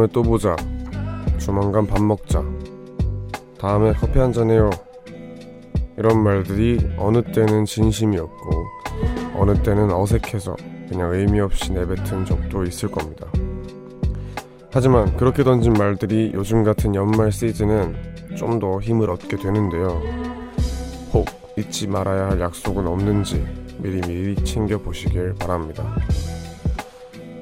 다음에 또 보자. 조만간 밥 먹자. 다음에 커피 한 잔 해요. 이런 말들이 어느 때는 진심이었고, 어느 때는 어색해서 그냥 의미 없이 내뱉은 적도 있을 겁니다. 하지만 그렇게 던진 말들이 요즘 같은 연말 시즌은 좀 더 힘을 얻게 되는데요. 혹 잊지 말아야 할 약속은 없는지 미리미리 챙겨보시길 바랍니다.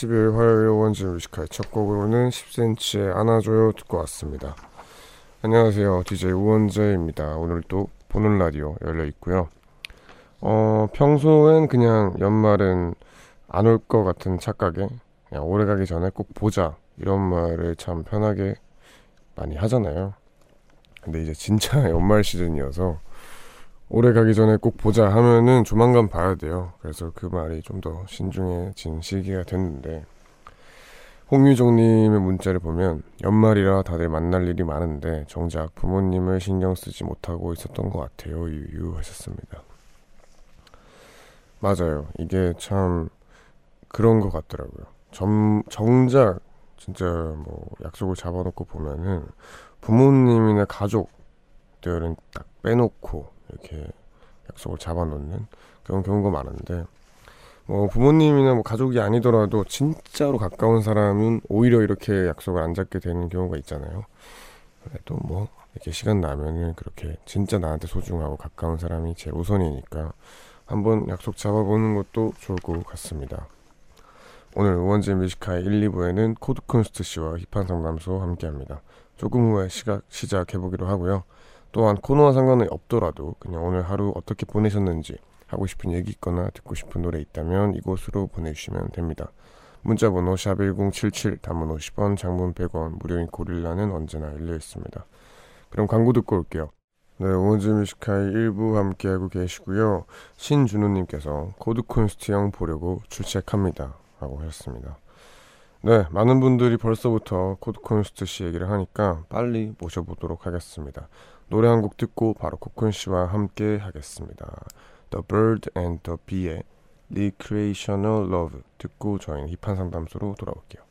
10일 화요일 원지 뮤지컬 첫 곡으로는 10cm의 안아줘요 듣고 왔습니다. 안녕하세요. DJ 우원재입니다. 오늘도 보는 라디오 열려 있고요. 어, 평소엔 그냥 연말은 안 올 것 같은 착각에 그냥 오래 가기 전에 꼭 보자 이런 말을 참 편하게 많이 하잖아요. 근데 이제 진짜 연말 시즌이어서 오래 가기 전에 꼭 보자 하면은 조만간 봐야 돼요. 그래서 그 말이 좀 더 신중해진 시기가 됐는데 홍유정님의 문자를 보면 연말이라 다들 만날 일이 많은데 정작 부모님을 신경 쓰지 못하고 있었던 것 같아요. 유유 하셨습니다. 맞아요. 이게 참 그런 것 같더라고요. 점, 정작 진짜 뭐 약속을 잡아놓고 보면은 부모님이나 가족들은 딱 빼놓고 이렇게 약속을 잡아놓는 그런 경우가 많은데 뭐 부모님이나 뭐 가족이 아니더라도 진짜로 가까운 사람은 오히려 이렇게 약속을 안 잡게 되는 경우가 있잖아요. 그래도 뭐 이렇게 시간 나면은 그렇게 진짜 나한테 소중하고 가까운 사람이 제일 우선이니까 한번 약속 잡아보는 것도 좋을 것 같습니다. 오늘 우원재 Music High의 1, 2부에는 코드쿤스트 씨와 힙한 상담소 함께합니다. 조금 후에 시각, 시작해보기로 하고요. 또한 코너와 상관이 없더라도 그냥 오늘 하루 어떻게 보내셨는지 하고 싶은 얘기 있거나 듣고 싶은 노래 있다면 이곳으로 보내주시면 됩니다. 문자번호 샵1077 단문 50원 장문 100원 무료인 고릴라는 언제나 열려 있습니다. 그럼 광고 듣고 올게요. 네, 우원재 Music High의 일부 함께하고 계시고요. 신준우님께서 코드쿤스트 형 보려고 출첵합니다. 라고 하셨습니다. 네, 많은 분들이 벌써부터 코드쿤스트 씨 얘기를 하니까 빨리 모셔보도록 하겠습니다. 노래 한 곡 듣고 바로 코콘 씨와 함께 하겠습니다. The Bird and the Bee의 Recreational Love 듣고 저희는 힙한 상담소로 돌아올게요.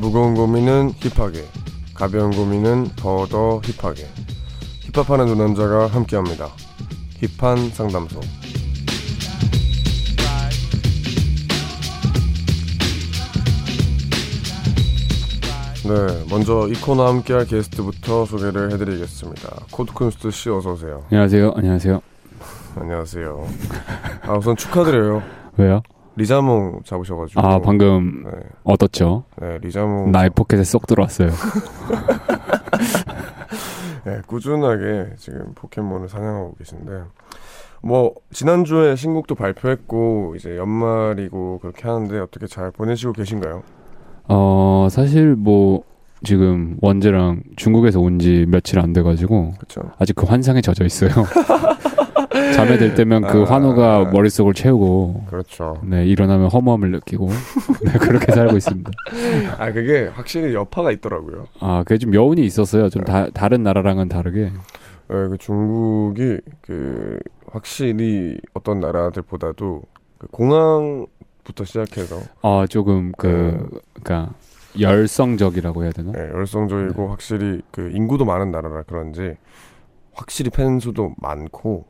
무거운 고민은 힙하게, 가벼운 고민은 더더 힙하게. 힙합하는 두 남자가 함께합니다. 힙한 상담소. 네, 먼저 이 코너 함께할 게스트부터 소개를 해드리겠습니다. 코드쿤스트 씨 어서 오세요. 안녕하세요. 안녕하세요. 안녕하세요. 아, 우선 축하드려요. 왜요? 리자몽 잡으셔가지고. 아 방금 네, 얻었죠. 네, 리자몽. 나의 포켓에 쏙 들어왔어요. 네, 꾸준하게 지금 포켓몬을 사냥하고 계신데 뭐 지난주에 신곡도 발표했고 이제 연말이고 그렇게 하는데 어떻게 잘 보내시고 계신가요? 어 사실 뭐 지금 원재랑 중국에서 온 지 며칠 안 돼가지고 그렇죠. 아직 그 환상에 젖어 있어요. 잠에 들 때면 그 아, 환호가 아. 머릿속을 채우고 그렇죠. 네 일어나면 허무함을 느끼고 네, 그렇게 살고 있습니다. 아 그게 확실히 여파가 있더라고요. 아 그게 좀 여운이 있었어요. 좀 다, 다른 나라랑은 다르게. 네, 그 중국이 그 확실히 어떤 나라들보다도 그 공항부터 시작해서 아 조금 그 그러니까 열성적이라고 해야 되나? 네, 열성적이고 확실히 그 인구도 많은 나라라 그런지 확실히 팬 수도 많고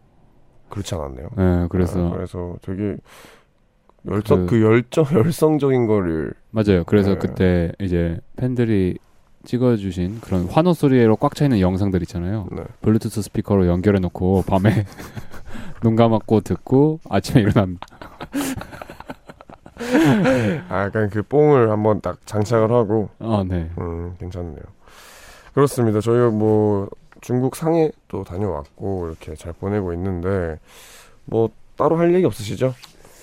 그렇지 않았네요. 예, 그래서 아, 그래서 되게 열성 그- 그, 열정 열성적인 거를 맞아요. 그래서 네. 그때 이제 팬들이 찍어주신 그런 환호 소리로 꽉 차 있는 영상들 있잖아요. 네. 블루투스 스피커로 연결해 놓고 밤에 눈 감았고 듣고 아침에 일어납니다. 아, 약간 그 뽕을 한번 딱 장착을 하고 아, 네. 음, 괜찮네요. 그렇습니다. 저희가 뭐 중국 상해 또 다녀왔고 이렇게 잘 보내고 있는데 뭐 따로 할 얘기 없으시죠?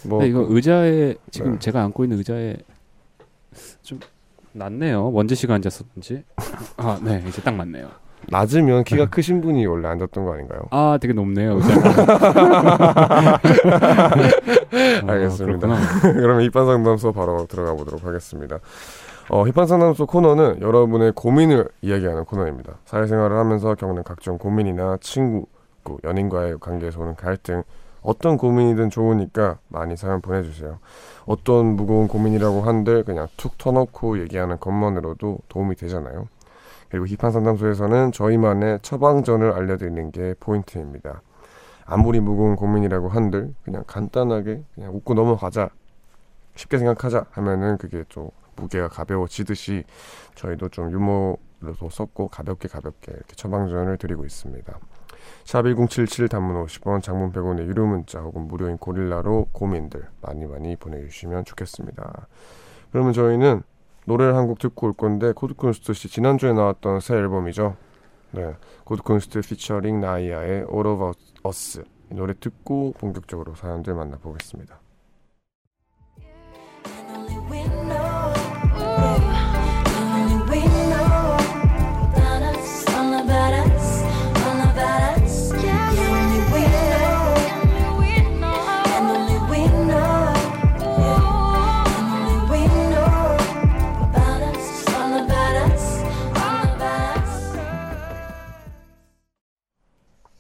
뭐 근데 이거 그- 의자에 지금 네. 제가 안고 있는 의자에 좀 낮네요. 원재 씨가 앉았었는지. 아, 네. 이제 딱 맞네요. 낮으면 키가 네. 크신 분이 원래 앉았던 거 아닌가요? 아, 되게 높네요. 어, 알겠습니다. 그렇구나. 그러면 힙한 상담소 바로 들어가 보도록 하겠습니다. 어, 힙한 상담소 코너는 여러분의 고민을 이야기하는 코너입니다. 사회생활을 하면서 겪는 각종 고민이나 친구, 그 연인과의 관계에서 오는 갈등, 어떤 고민이든 좋으니까 많이 사연 보내주세요. 어떤 무거운 고민이라고 한들 그냥 툭 터놓고 얘기하는 것만으로도 도움이 되잖아요. 그리고 힙한 상담소에서는 저희만의 처방전을 알려드리는 게 포인트입니다. 아무리 무거운 고민이라고 한들 그냥 간단하게 그냥 웃고 넘어가자 쉽게 생각하자 하면은 그게 좀 무게가 가벼워지듯이 저희도 좀 유머를 섞고 가볍게 가볍게 이렇게 처방전을 드리고 있습니다. 샵1077 단문 50원 장문 100원의 유료 문자 혹은 무료인 고릴라로 고민들 많이 많이 보내주시면 좋겠습니다. 그러면 저희는 노래를 한 곡 듣고 올 건데 코드쿤스트 씨 지난주에 나왔던 새 앨범이죠. 네, 코드쿤스트 피처링 나이아의 All of Us 이 노래 듣고 본격적으로 사연들 만나보겠습니다.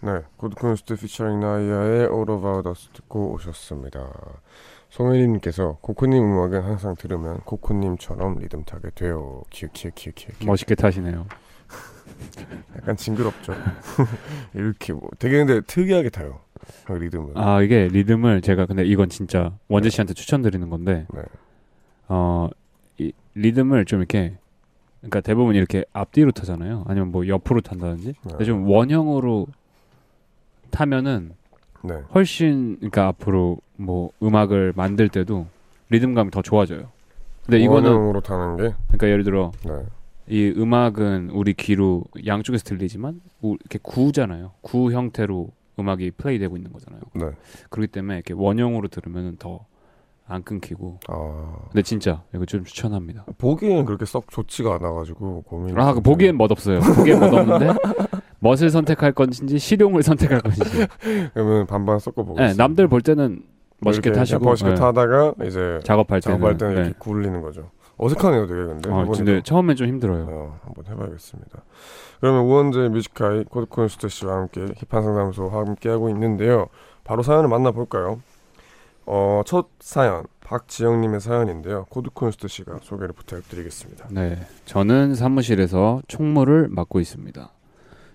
네, 코드쿤스트 피처링 나이아의 All About Us 듣고 오셨습니다. 송혜림님께서 코코님 음악은 항상 들으면 코코님처럼 리듬 타게 돼요. 키읔. 멋있게 타시네요. 약간 징그럽죠. 이렇게 뭐 되게 근데 특이하게 타요. 그 리듬을. 아, 이게 리듬을 제가 근데 이건 진짜 원재 씨한테 추천드리는 건데 네. 어, 이 리듬을 좀 이렇게 그러니까 대부분 이렇게 앞뒤로 타잖아요. 아니면 뭐 옆으로 탄다든지. 근데 좀 원형으로 타면은 네. 훨씬 그러니까 앞으로 뭐 음악을 만들 때도 리듬감이 더 좋아져요. 근데 이거는 타는 게 그러니까 예를 들어 네. 이 음악은 우리 귀로 양쪽에서 들리지만 우- 이렇게 구잖아요. 구 형태로 음악이 플레이되고 있는 거잖아요. 네. 그렇기 때문에 이렇게 원형으로 들으면 더 안 끊기고. 아 근데 진짜 이거 좀 추천합니다. 보기에는 그렇게 썩 좋지가 않아가지고 고민. 아, 그 보기엔 멋없어요. 보기엔 멋없는데 멋을 선택할 건지 실용을 선택할 건지. 그러면 반반 섞어 보고. 네, 남들 볼 때는 멋있게 타시고 멋있게 네, 타다가 이제 작업할 때는, 작업할 때는 네. 이렇게 굴리는 거죠. 어색하네요, 되게 근데. 어. 근데 처음엔 좀 힘들어요. 어, 한번 해봐야겠습니다. 그러면 우원재 Music High 코드쿤스트 씨와 함께 힙한 상담소 함께 하고 있는데요. 바로 사연을 만나볼까요? 어, 첫 사연 박지영님의 사연인데요. 코드쿤스트 씨가 소개를 부탁드리겠습니다. 네, 저는 사무실에서 총무를 맡고 있습니다.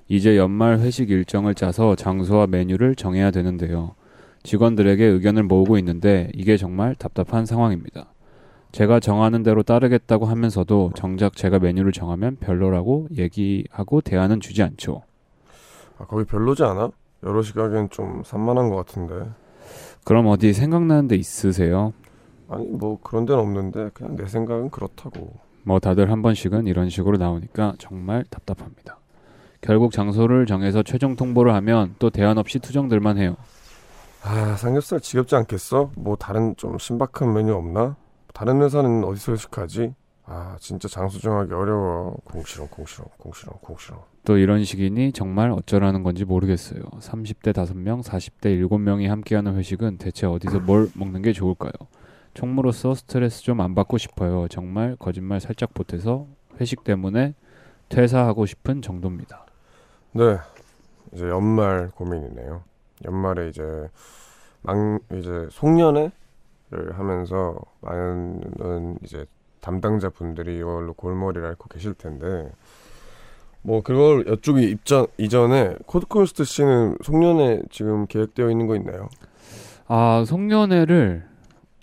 이제 연말 회식 일정을 짜서 장소와 메뉴를 정해야 되는데요. 직원들에게 의견을 모으고 있는데 이게 정말 답답한 상황입니다. 제가 정하는 대로 따르겠다고 하면서도 정작 제가 메뉴를 정하면 별로라고 얘기하고 대안은 주지 않죠. 아, 거기 별로지 않아? 여러 시각엔 좀 산만한 것 같은데. 그럼 어디 생각나는 데 있으세요? 아니 뭐 그런 데는 없는데 그냥 내 생각은 그렇다고. 뭐 다들 한 번씩은 이런 식으로 나오니까 정말 답답합니다. 결국 장소를 정해서 최종 통보를 하면 또 대안 없이 투정들만 해요. 아 삼겹살 지겹지 않겠어? 뭐 다른 좀 신박한 메뉴 없나? 다른 회사는 어디서 회식하지? 아 진짜 장소 정하기 어려워. 공시렁 공시렁 공시렁 공시렁. 또 이런 식이니 정말 어쩌라는 건지 모르겠어요. 30대 5명, 40대 7명이 함께하는 회식은 대체 어디서 뭘 먹는 게 좋을까요? 총무로서 스트레스 좀 안 받고 싶어요. 정말 거짓말 살짝 보태서 회식 때문에 퇴사하고 싶은 정도입니다. 네, 이제 연말 고민이네요. 연말에 이제 망 이제 송년회를 하면서 많은 이제 담당자 분들이 이걸로 골머리를 앓고 계실 텐데 뭐 그걸 여쪽이 입전 이전에 코드콘스트 씨는 송년회 지금 계획되어 있는 거 있나요? 아 송년회를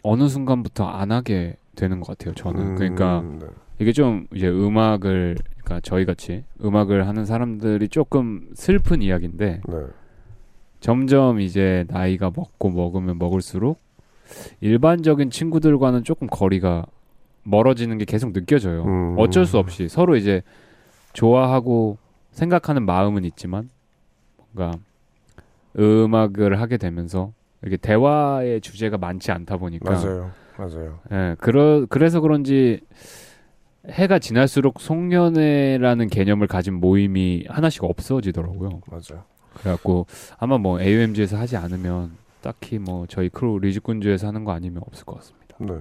어느 순간부터 안 하게 되는 것 같아요. 저는 그러니까 음, 네. 이게 좀 이제 음악을 그러니까 저희 같이 음악을 하는 사람들이 조금 슬픈 이야기인데 네. 점점 이제 나이가 먹고 먹으면 먹을수록 일반적인 친구들과는 조금 거리가 멀어지는 게 계속 느껴져요. 음. 어쩔 수 없이 서로 이제 좋아하고 생각하는 마음은 있지만 뭔가 음악을 하게 되면서 이게 대화의 주제가 많지 않다 보니까 맞아요, 맞아요. 예, 그러, 그래서 그런지 해가 지날수록 송년회라는 개념을 가진 모임이 하나씩 없어지더라고요. 맞아요. 그래갖고 아마 뭐 AOMG에서 하지 않으면 딱히 뭐 저희 크루 리짓군즈에서 하는 거 아니면 없을 것 같습니다. 네.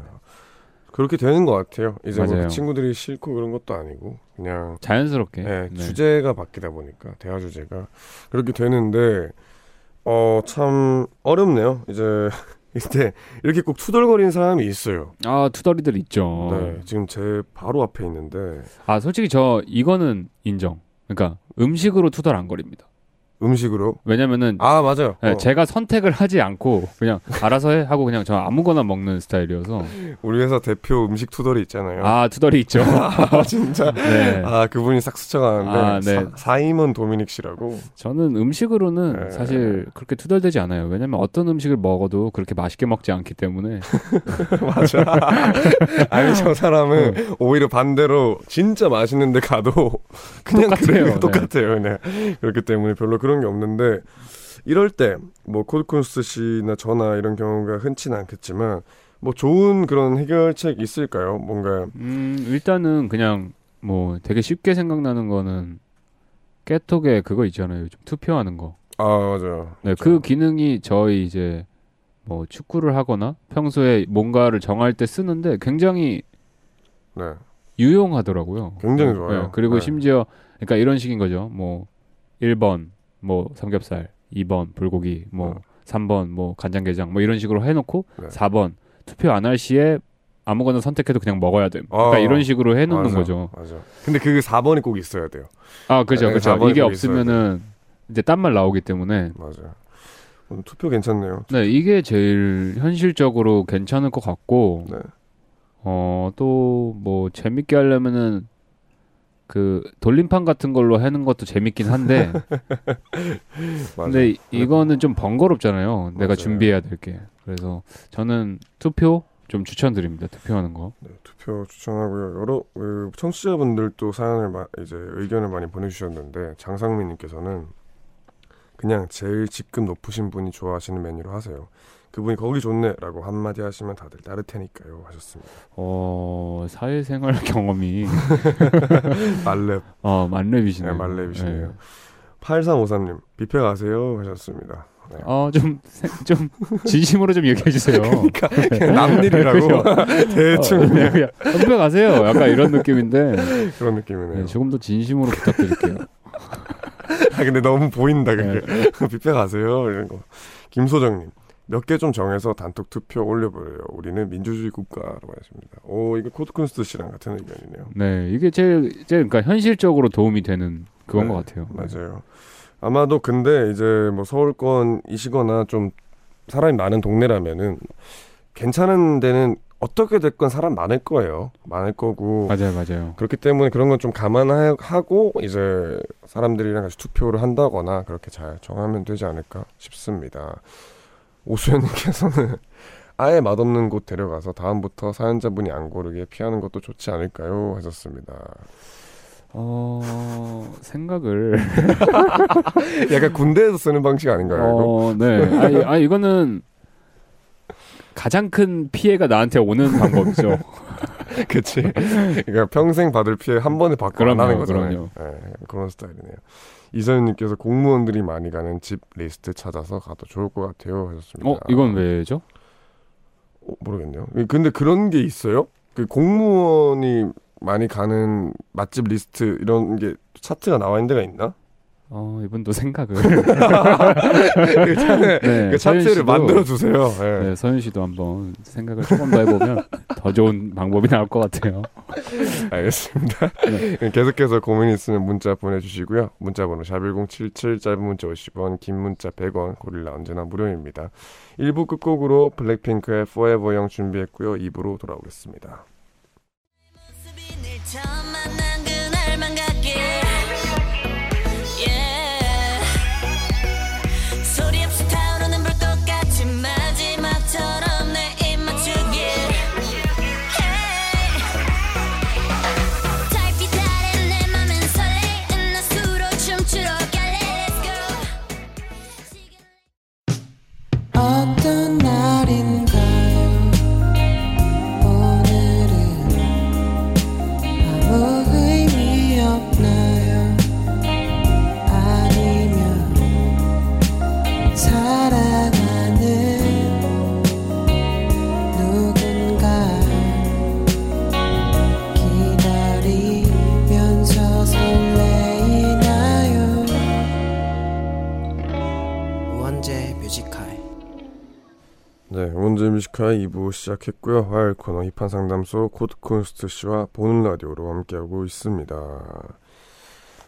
그렇게 되는 것 같아요. 이제 뭐. 그 친구들이 싫고 그런 것도 아니고 그냥 자연스럽게. 네, 네. 주제가 바뀌다 보니까 대화 주제가 그렇게 되는데 어 참 어렵네요. 이제 이때 이렇게 꼭 투덜거리는 사람이 있어요. 아 투덜이들 있죠. 네, 지금 제 바로 앞에 있는데 아 솔직히 저 이거는 인정. 그러니까 음식으로 투덜 안 거립니다. 음식으로 왜냐면은 아 맞아요. 네, 어, 제가 선택을 하지 않고 그냥 알아서 해 하고 그냥 저 아무거나 먹는 스타일이어서 우리 회사 대표 음식 투덜이 있잖아요. 아 투덜이 있죠. 아, 진짜. 네. 아 그분이 싹 스쳐가는데 아, 네. 사, 사이먼 도미닉 씨라고 저는 음식으로는 네. 사실 그렇게 투덜대지 않아요. 왜냐면 어떤 음식을 먹어도 그렇게 맛있게 먹지 않기 때문에 맞아. 아니 저 사람은 오히려 반대로 진짜 맛있는데 가도 그냥 똑같아요. 그래요. 네. 똑같아요. 그냥 그렇기 때문에 별로 그런 게 없는데 이럴 때 뭐 코드콘스 씨나 저나 이런 경우가 흔치는 않겠지만 뭐 좋은 그런 해결책 있을까요? 뭔가 음, 일단은 그냥 뭐 되게 쉽게 생각나는 거는 깨톡에 그거 있잖아요. 요즘 투표하는 거. 아 맞아요. 네, 그 기능이 저희 이제 뭐 축구를 하거나 평소에 뭔가를 정할 때 쓰는데 굉장히 네. 유용하더라고요. 굉장히 좋아요. 네, 그리고 네. 심지어 그러니까 이런 식인 거죠. 뭐 1번 뭐 삼겹살, 2번 불고기, 뭐 어. 3번 뭐 간장게장 뭐 이런 식으로 해놓고 네. 4번 투표 안 할 시에 아무거나 선택해도 그냥 먹어야 돼. 그러니까 아, 이런 식으로 해놓는 맞아, 거죠. 맞아. 근데 그 4번이 꼭 있어야 돼요. 아 그죠, 네, 그죠. 4번이 이게 없으면은 이제 딴 말 나오기 때문에. 오늘 투표 괜찮네요. 네 이게 제일 현실적으로 괜찮을 것 같고 네. 어또 뭐 재밌게 하려면은 그 돌림판 같은 걸로 하는 것도 재밌긴 한데. 근데 이- 이거는 좀 번거롭잖아요. 내가 맞아요. 준비해야 될 게. 그래서 저는 투표 좀 추천드립니다. 투표하는 거. 네, 투표 추천하고요. 여러 그 청취자분들도 사연을 마, 이제 의견을 많이 보내주셨는데 장상민님께서는 그냥 제일 직급 높으신 분이 좋아하시는 메뉴로 하세요. 그분이 거기 좋네라고 한마디 하시면 다들 따를 테니까요 하셨습니다. 어 사회생활 경험이 말렙, 어 만렙이시네요. 네, 말렙이시네요. 네. 8353님 뷔페 가세요 하셨습니다. 네. 어좀 좀 진심으로 좀 얘기해 주세요. 그러니까 그냥 남일이라고 대충 어, 그냥 그냥 뷔페 가세요. 약간 이런 느낌인데 그런 느낌이네요. 네, 조금 더 진심으로 부탁드릴게요. 아 근데 너무 보인다 그게. 네. 뷔페 가세요 이런 거. 김소정님 몇 개 좀 정해서 단톡 투표 올려보래요. 우리는 민주주의 국가라고 하십니다. 오 이거 코드쿤스트 씨랑 같은 의견이네요. 네, 이게 제일 제일 그러니까 현실적으로 도움이 되는 그건 네, 것 같아요. 맞아요. 아마도 근데 이제 뭐 서울권이시거나 좀 사람이 많은 동네라면은 괜찮은 데는 어떻게 됐건 사람 많을 거예요. 많을 거고 맞아요, 맞아요. 그렇기 때문에 그런 건 좀 감안하고 이제 사람들이랑 같이 투표를 한다거나 그렇게 잘 정하면 되지 않을까 싶습니다. 오수연님께서는 아예 맛없는 곳 데려가서 다음부터 사연자분이 안 고르게 피하는 것도 좋지 않을까요? 하셨습니다. 어 생각을 약간 군대에서 쓰는 방식 아닌가요? 이거? 어, 네. 아니, 이거는 가장 큰 피해가 나한테 오는 방법이죠. 그치. 그러니까 평생 받을 피해 한 번에 받고 그럼요, 하는 거잖아요. 그럼요. 네, 그런 스타일이네요. 이서연님께서 공무원들이 많이 가는 집 리스트 찾아서 가도 좋을 것 같아요. 하셨습니다. 어, 이건 왜죠? 어, 모르겠네요. 근데 그런 게 있어요? 그 공무원이 많이 가는 맛집 리스트 이런 게 차트가 나와 있는 데가 있나? 어, 이분도 생각을. 네, 그 차트를 씨도- 만들어 주세요. 네. 네, 서윤 씨도 한번 생각을 조금 더 해보면 더 좋은 방법이 나올 것 같아요. 알겠습니다. 네. 계속해서 고민 있으면 문자 보내주시고요. 문자번호 샵1077 짧은 문자 50원 긴 문자 100원 고릴라 언제나 무료입니다. 1부 끝곡으로 블랙핑크의 Forever Young 준비했고요. 2부로 돌아오겠습니다. 네, 우원재 Music High 2부 시작했고요. 화요일 코너 힙한 상담소 코드쿤스트 씨와 보는 라디오로 함께하고 있습니다.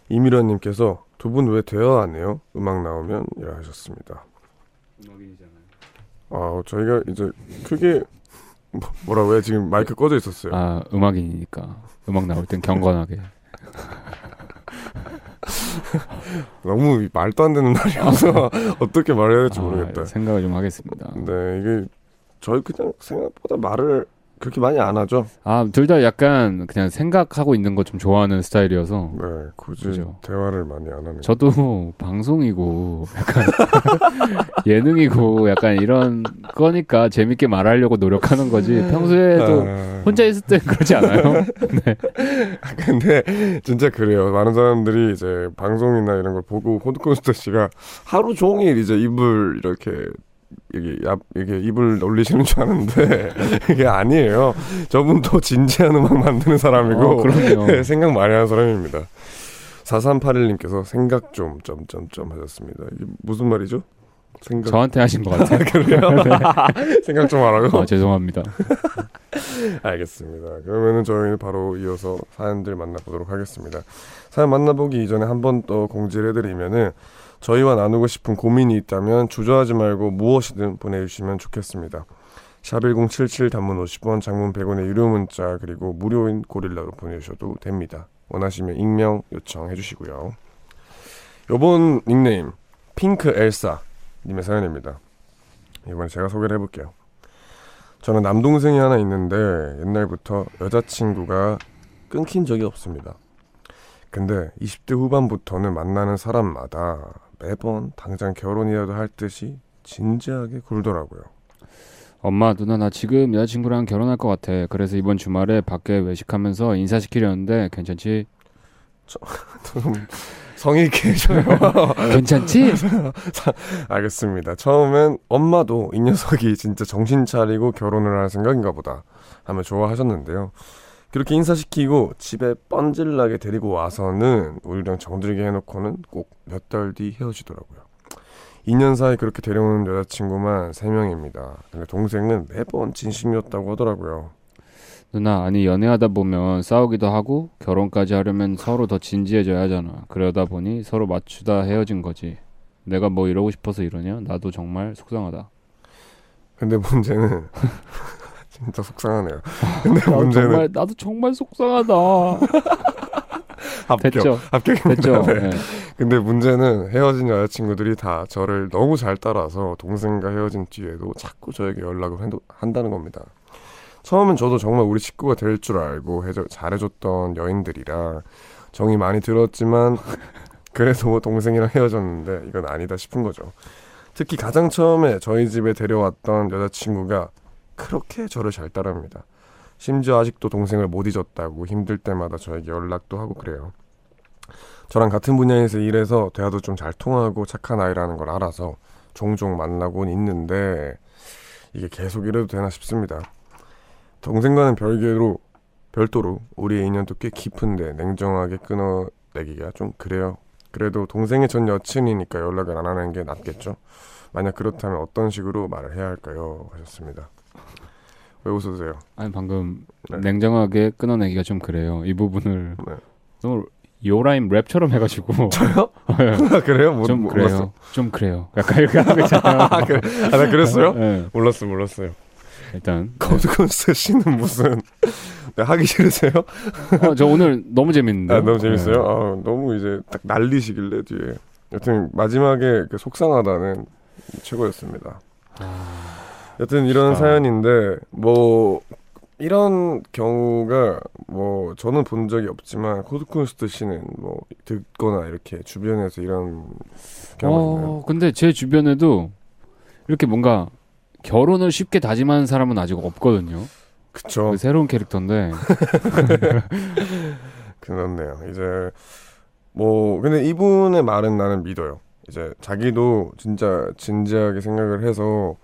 이미라님께서 두 분 왜 대화 안 해요? 음악 나오면 이라 하셨습니다. 아, 저희가 이제 크게 뭐- 뭐라고요? 지금 마이크 꺼져 있었어요. 아 음악인이니까 음악 나올 땐 경건하게. 너무 말도 안 되는 말이어서 어떻게 말해야 될지 모르겠다. 아, 생각을 좀 하겠습니다. 네, 이게 저희 그냥 생각보다 말을 그렇게 많이 안 하죠. 아 둘 다 약간 그냥 생각하고 있는 거 좀 좋아하는 스타일이어서 네, 굳이 그죠. 대화를 많이 안 하는. 저도 방송이고 약간 예능이고 약간 이런 거니까 재밌게 말하려고 노력하는 거지 평소에도 아, 혼자 있을 땐 그러지 않아요? 근데 진짜 그래요. 많은 사람들이 이제 방송이나 이런 걸 보고 호드콘스터 씨가 하루 종일 이제 입을 이렇게 이게 얍 이게 입을 올리시는 줄 아는데 이게 아니에요. 저분도 진지한 음악 만드는 사람이고 어. 생각 많이 하는 사람입니다. 4381님께서 생각 좀 점점점 하셨습니다. 이게 무슨 말이죠? 생각 저한테 하신 것 같아요. 그래요? 생각 좀 하라고. 아, 죄송합니다. 알겠습니다. 그러면은 저희는 바로 이어서 사연들 만나보도록 하겠습니다. 사연 만나보기 이전에 한 번 더 공지를 해드리면은 저희와 나누고 싶은 고민이 있다면 주저하지 말고 무엇이든 보내주시면 좋겠습니다. 샵1077 단문 50원, 장문 100원의 유료 문자 그리고 무료인 고릴라로 보내주셔도 됩니다. 원하시면 익명 요청해 주시고요. 요번 닉네임 핑크 엘사 님의 사연입니다. 이번에 제가 소개를 해볼게요. 저는 남동생이 하나 있는데 옛날부터 여자친구가 끊긴 적이 없습니다. 근데 20대 후반부터는 만나는 사람마다 매번 당장 결혼이라도 할 듯이 진지하게 굴더라고요. 엄마, 누나, 나 지금 여자친구랑 결혼할 것 같아. 그래서 이번 주말에 밖에 외식하면서 인사시키려는데 괜찮지? 좀 성의 있게 해줘요. 괜찮지? 알겠습니다. 처음엔 엄마도 이 녀석이 진짜 정신 차리고 결혼을 할 생각인가 보다 하며 좋아하셨는데요. 그렇게 인사시키고 집에 뻔질나게 데리고 와서는 우리랑 정들게 해놓고는 꼭 몇 달 뒤 헤어지더라고요. 2년 사이 그렇게 데려오는 여자친구만 3명입니다. 근데 동생은 매번 진심이었다고 하더라고요. 누나, 아니 연애하다 보면 싸우기도 하고 결혼까지 하려면 서로 더 진지해져야 하잖아. 그러다 보니 서로 맞추다 헤어진 거지. 내가 뭐 이러고 싶어서 이러냐? 나도 정말 속상하다. 근데 문제는 진짜 속상하네요. 근데 나도 문제는 정말 나도 정말 속상하다. 합격. 됐죠? 합격입니다. 됐죠? 네. 네. 근데 문제는 헤어진 여자친구들이 다 저를 너무 잘 따라서 동생과 헤어진 뒤에도 자꾸 저에게 연락을 한다- 한다는 겁니다. 처음엔 저도 정말 우리 식구가 될 줄 알고 해줘, 잘해줬던 여인들이라 정이 많이 들었지만 그래도 동생이랑 헤어졌는데 이건 아니다 싶은 거죠. 특히 가장 처음에 저희 집에 데려왔던 여자친구가 그렇게 저를 잘 따릅니다. 심지어 아직도 동생을 못 잊었다고 힘들 때마다 저에게 연락도 하고 그래요. 저랑 같은 분야에서 일해서 대화도 좀 잘 통하고 착한 아이라는 걸 알아서 종종 만나곤 있는데 이게 계속 이래도 되나 싶습니다. 동생과는 별개로 별도로 우리의 인연도 꽤 깊은데 냉정하게 끊어내기가 좀 그래요. 그래도 동생의 전 여친이니까 연락을 안 하는 게 낫겠죠. 만약 그렇다면 어떤 식으로 말을 해야 할까요? 하셨습니다. 왜 웃으세요? 아니 방금 네. 냉정하게 끊어내기가 좀 그래요. 이 부분을 네. 너무 요라임 랩처럼 해가지고 저요? 아, 그래요? 뭐, 좀 뭐, 그래요. 몰랐어. 좀 그래요. 약간 이렇게 거 있잖아요. 아, 그래. 아, 나 그랬어요? 네, 몰랐어, 몰랐어요. 일단 코드쿤스트 씨는 무슨 네, 하기 싫으세요? 어, 저 오늘 너무 재밌는데. 아, 너무 재밌어요. 아, 너무 이제 딱 날리시길래 뒤에. 여튼 마지막에 그 속상하다는 최고였습니다. 여튼 이런 아. 사연인데 뭐 이런 경우가 뭐 저는 본 적이 없지만 코드콘스트 씨는 뭐 듣거나 이렇게 주변에서 이런 경우 있나요? 어, 근데 제 주변에도 이렇게 뭔가 결혼을 쉽게 다짐하는 사람은 아직 없거든요. 그쵸. 그 새로운 캐릭터인데. 그렇네요. 이제 뭐 근데 이분의 말은 나는 믿어요. 이제 자기도 진짜 진지하게 생각을 해서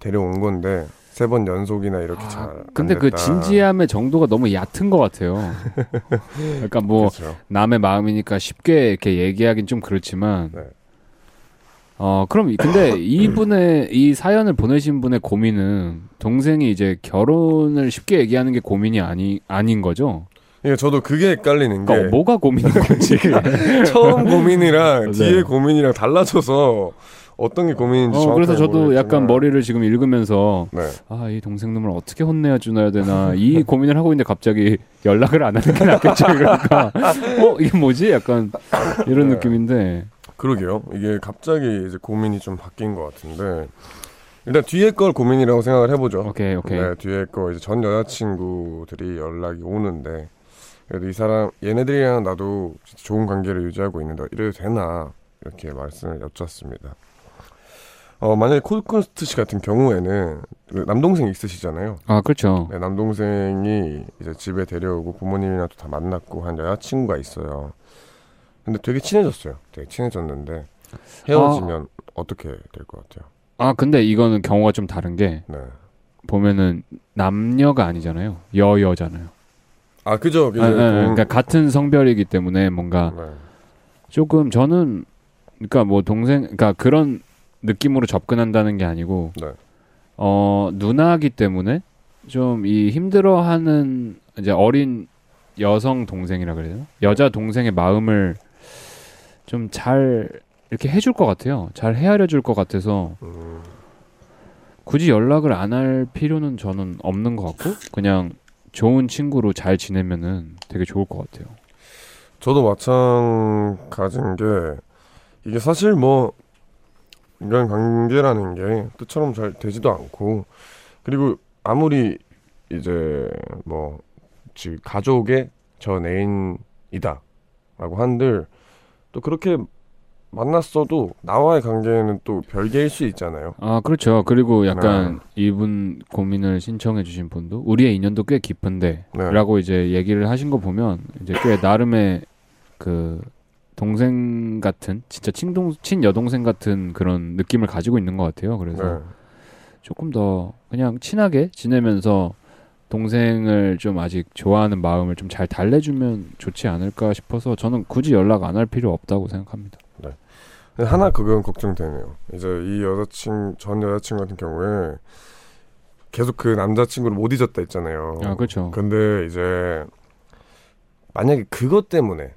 데려온 건데 세 번 연속이나 이렇게 잘. 아, 안 근데 그. 진지함의 정도가 너무 얕은 것 같아요. 그러니까 뭐 그렇죠. 남의 마음이니까 쉽게 이렇게 얘기하긴 좀 그렇지만. 네. 어, 그럼, 이- 근데 이분의, 이 사연을 보내신 분의 고민은 동생이 이제 결혼을 쉽게 얘기하는 게 고민이 아니, 아닌 거죠? 예, 저도 그게 헷갈리는 게 그러니까 뭐가 고민인 건지. 처음 고민이랑 네. 뒤에 고민이랑 달라져서 어떤 게 고민인지 어, 그래서 저도 모르겠지만. 약간 머리를 지금 읽으면서 네. 아, 이 동생 놈을 어떻게 혼내야 주나야 되나 이 고민을 하고 있는데 갑자기 연락을 안 하는 게 낫겠지 그러니까 어 이게 뭐지 약간 이런 네. 느낌인데 그러게요. 이게 갑자기 이제 고민이 좀 바뀐 것 같은데 일단 뒤에 걸 고민이라고 생각을 해보죠. 오케이 오케이 네, 뒤에 거 이제 전 여자친구들이 연락이 오는데 그래도 이 사람 얘네들이랑 나도 좋은 관계를 유지하고 있는데 이래도 되나 이렇게 말씀을 여쭙습니다. 어 만약에 콜콘스트 씨 같은 경우에는 그 남동생 있으시잖아요. 아 그렇죠 네, 남동생이 이제 집에 데려오고 부모님이랑 또 다 만났고 한 여자친구가 있어요. 근데 되게 친해졌어요. 되게 친해졌는데 헤어지면 어떻게 될 것 같아요? 아 근데 이거는 경우가 좀 다른 게 네. 보면은 남녀가 아니잖아요 여여잖아요 아 그죠. 아, 이제 아, 아, 동- 그러니까 같은 성별이기 때문에 뭔가 네. 조금 저는 그러니까 뭐 동생 그러니까 그런 느낌으로 접근한다는 게 아니고 네. 어 누나기 때문에 좀 이 힘들어하는 이제 어린 여성 동생이라 그래야 되나? 여자 동생의 마음을 좀 잘 이렇게 해줄 것 같아요. 잘 헤아려 줄 것 같아서 음, 굳이 연락을 안 할 필요는 저는 없는 것 같고 그냥 좋은 친구로 잘 지내면은 되게 좋을 것 같아요. 저도 마찬가지인 게 이게 사실 뭐 인간 관계라는 게 뜻처럼 잘 되지도 않고 그리고 아무리 이제 뭐 즉 가족의 전 애인이다라고 한들 또 그렇게 만났어도 나와의 관계는 또 별개일 수 있잖아요. 아 그렇죠 그리고 약간 네. 이분 고민을 신청해 주신 분도 우리의 인연도 꽤 깊은데 네. 라고 이제 얘기를 하신 거 보면 이제 꽤 나름의 그 동생 같은 진짜 친동 친 여동생 같은 그런 느낌을 가지고 있는 것 같아요. 그래서 네. 조금 더 그냥 친하게 지내면서 동생을 좀 아직 좋아하는 마음을 좀 잘 달래주면 좋지 않을까 싶어서 저는 굳이 연락 안 할 필요 없다고 생각합니다. 근데 하나 그건 걱정되네요. 이제 이 여자친 전 여자친구 같은 경우에 계속 그 남자친구를 못 잊었다 했잖아요. 아 그렇죠. 근데 이제 만약에 그것 때문에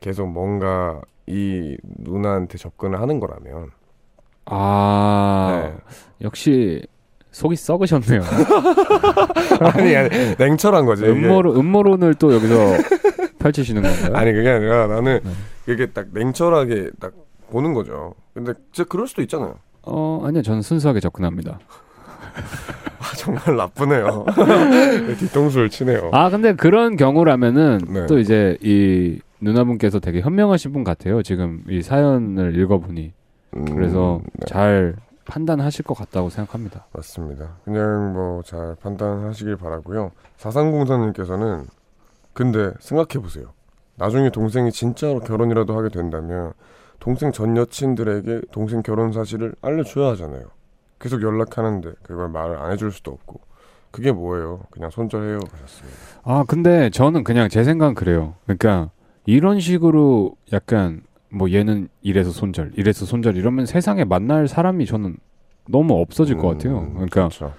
계속 뭔가 이 누나한테 접근을 하는 거라면 아 네. 역시 속이 썩으셨네요. 아니, 아니 냉철한 거지. 음모론 음모론을 또 여기서 펼치시는 건가요? 아니 그게 아니라 나는 네. 이게 딱 냉철하게 딱 보는 거죠. 근데 진짜 그럴 수도 있잖아요. 어 아니요 저는 순수하게 접근합니다. 아, 정말 나쁘네요. 뒤통수를 치네요. 아 근데 그런 경우라면은 네. 또 이제 이 누나분께서 되게 현명하신 분 같아요. 지금 이 사연을 읽어보니 음, 그래서 네, 잘 판단하실 것 같다고 생각합니다. 맞습니다. 그냥 뭐 잘 판단하시길 바라고요. 사상공사님께서는 근데 생각해 보세요. 나중에 동생이 진짜로 결혼이라도 하게 된다면 동생 전 여친들에게 동생 결혼 사실을 알려줘야 하잖아요. 계속 연락하는데 그걸 말을 안 해줄 수도 없고 그게 뭐예요? 그냥 손절해요 하셨습니다. 아 근데 저는 그냥 제 생각 은 그래요. 그러니까 이런 식으로 약간 뭐 얘는 이래서 손절, 이래서 손절 이러면 세상에 만날 사람이 저는 너무 없어질 것 같아요. 음, 그러니까 그렇죠.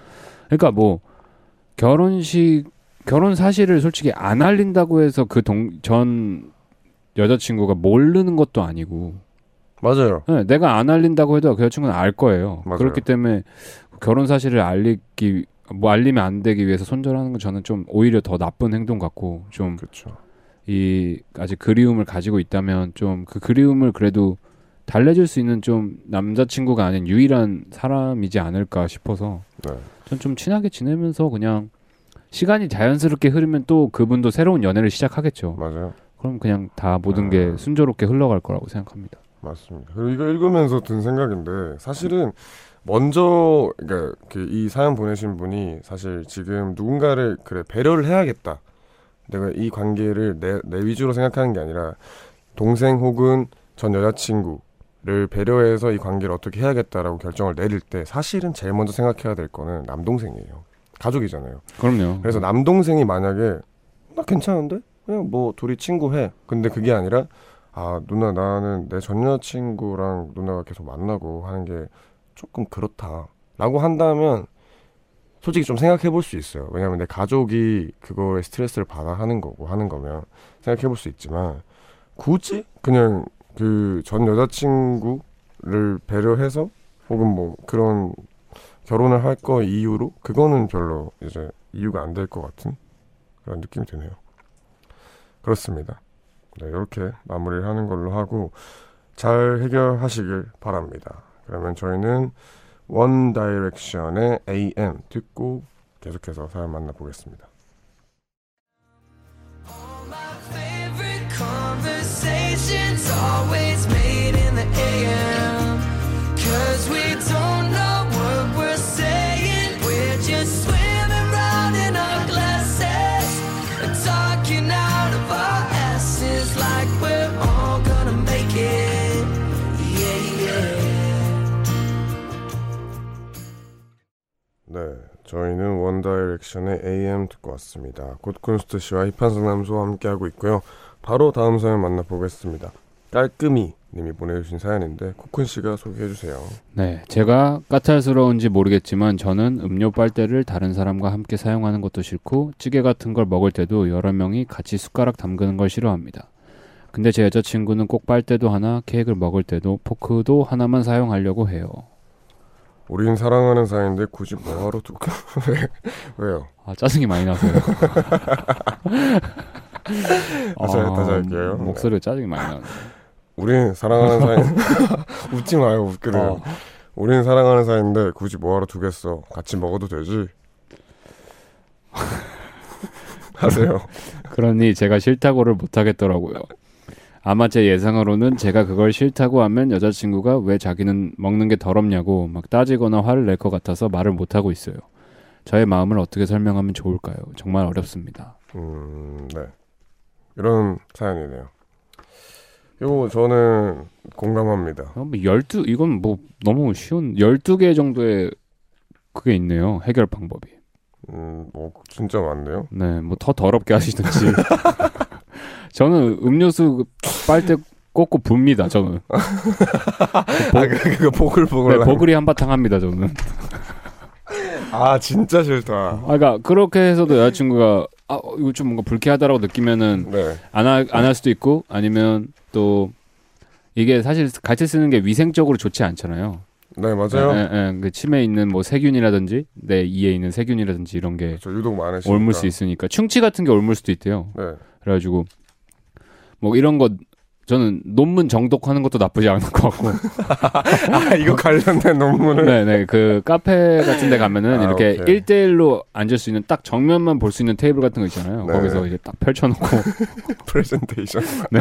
그러니까 뭐 결혼식 결혼 사실을 솔직히 안 알린다고 해서 그 동 전 여자친구가 모르는 것도 아니고 맞아요. 네, 내가 안 알린다고 해도 그 여자친구는 알 거예요. 맞아요. 그렇기 때문에 결혼 사실을 알리기 뭐 알리면 안 되기 위해서 손절하는 건 저는 좀 오히려 더 나쁜 행동 같고 좀 그렇죠. 이 아직 그리움을 가지고 있다면 좀 그 그리움을 그래도 달래줄 수 있는 좀 남자친구가 아닌 유일한 사람이지 않을까 싶어서 네. 전좀 친하게 지내면서 그냥 시간이 자연스럽게 흐르면 또 그분도 새로운 연애를 시작하겠죠. 맞아요. 그럼 그냥 다 모든 게 아. 순조롭게 흘러갈 거라고 생각합니다. 맞습니다. 그리고 이거 읽으면서 든 생각인데 사실은 먼저 그러니까 그이 사연 보내신 분이 사실 지금 누군가를 그래 배려를 해야겠다. 내가 이 관계를 내, 내 위주로 생각하는 게 아니라 동생 혹은 전 여자친구를 배려해서 이 관계를 어떻게 해야겠다라고 결정을 내릴 때 사실은 제일 먼저 생각해야 될 거는 남동생이에요. 가족이잖아요. 그럼요. 그래서 남동생이 만약에 나 괜찮은데 그냥 뭐 둘이 친구해. 근데 그게 아니라 아 누나 나는 내 전 여자친구랑 누나가 계속 만나고 하는 게 조금 그렇다라고 한다면 솔직히 좀 생각해 볼 수 있어요. 왜냐하면 내 가족이 그거에 스트레스를 받아 하는 거고 하는 거면 생각해 볼 수 있지만 굳이 그냥 그 전 여자친구를 배려해서 혹은 뭐 그런 결혼을 할 거 이유로 그거는 별로 이제 이유가 안 될 것 같은 그런 느낌이 드네요. 그렇습니다. 네, 이렇게 마무리를 하는 걸로 하고 잘 해결하시길 바랍니다. 그러면 저희는 원 다이렉션의 AM 듣고 계속해서 사연 만나보겠습니다. 저희는 원 다이렉션의 AM 듣고 왔습니다. 코드쿤스트 씨와 힙한 상담소와 함께하고 있고요. 바로 다음 사연 만나보겠습니다. 깔끔이 님이 보내주신 사연인데 코쿤 씨가 소개해주세요. 네, 제가 까탈스러운지 모르겠지만 저는 음료 빨대를 다른 사람과 함께 사용하는 것도 싫고 찌개 같은 걸 먹을 때도 여러 명이 같이 숟가락 담그는 걸 싫어합니다. 근데 제 여자친구는 꼭 빨대도 하나, 케이크를 먹을 때도 포크도 하나만 사용하려고 해요. 우린 사랑하는 사이인데 굳이 뭐하러 두 왜, 왜요? 아, 짜증이 많이 나서요. 다시, 다시 할게요. 목소리가 짜증이 많이 나네. 우린 사랑하는 사이 웃지 마요 웃기는 어. 우린 사랑하는 사이인데 굳이 뭐하러 두겠어 같이 먹어도 되지 하세요 그러니 제가 싫다고를 못 하겠더라고요. 아마 제 예상으로는 제가 그걸 싫다고 하면 여자친구가 왜 자기는 먹는 게 더럽냐고 막 따지거나 화를 낼 것 같아서 말을 못 하고 있어요. 저의 마음을 어떻게 설명하면 좋을까요? 정말 어렵습니다. 음 네 이런 사연이네요 이거 저는 공감합니다 어, 뭐 12, 이건 뭐 너무 쉬운 12개 정도의 그게 있네요. 해결 방법이. 음 뭐 진짜 많네요 네, 뭐 더 더럽게 하시든지. 저는 음료수 빨대 꽂고 붑니다, 저는. 아 그- 그거 보글보글. 네, 보글이 한바탕 합니다, 저는. 아 진짜 싫다. 아, 그러니까 그렇게 해서도 여자친구가 아 어, 이거 좀 뭔가 불쾌하다라고 느끼면은 네. 안할 수도 있고 아니면 또 이게 사실 같이 쓰는 게 위생적으로 좋지 않잖아요. 네, 맞아요. 예, 예, 그 침에 있는 뭐 세균이라든지 내 이에 있는 세균이라든지 이런 게저 유독 많으시니까. 옮을 수 있으니까. 충치 같은 게 옮을 수도 있대요. 네. 그래가지고 뭐 이런 거 저는 논문 정독하는 것도 나쁘지 않을 것 같고. 아 이거 관련된 논문을 네네 그 카페 같은 데 가면은 아, 이렇게 오케이. 일대일로 앉을 수 있는 딱 정면만 볼 수 있는 테이블 같은 거 있잖아요. 네. 거기서 이제 딱 펼쳐놓고 프레젠테이션 네.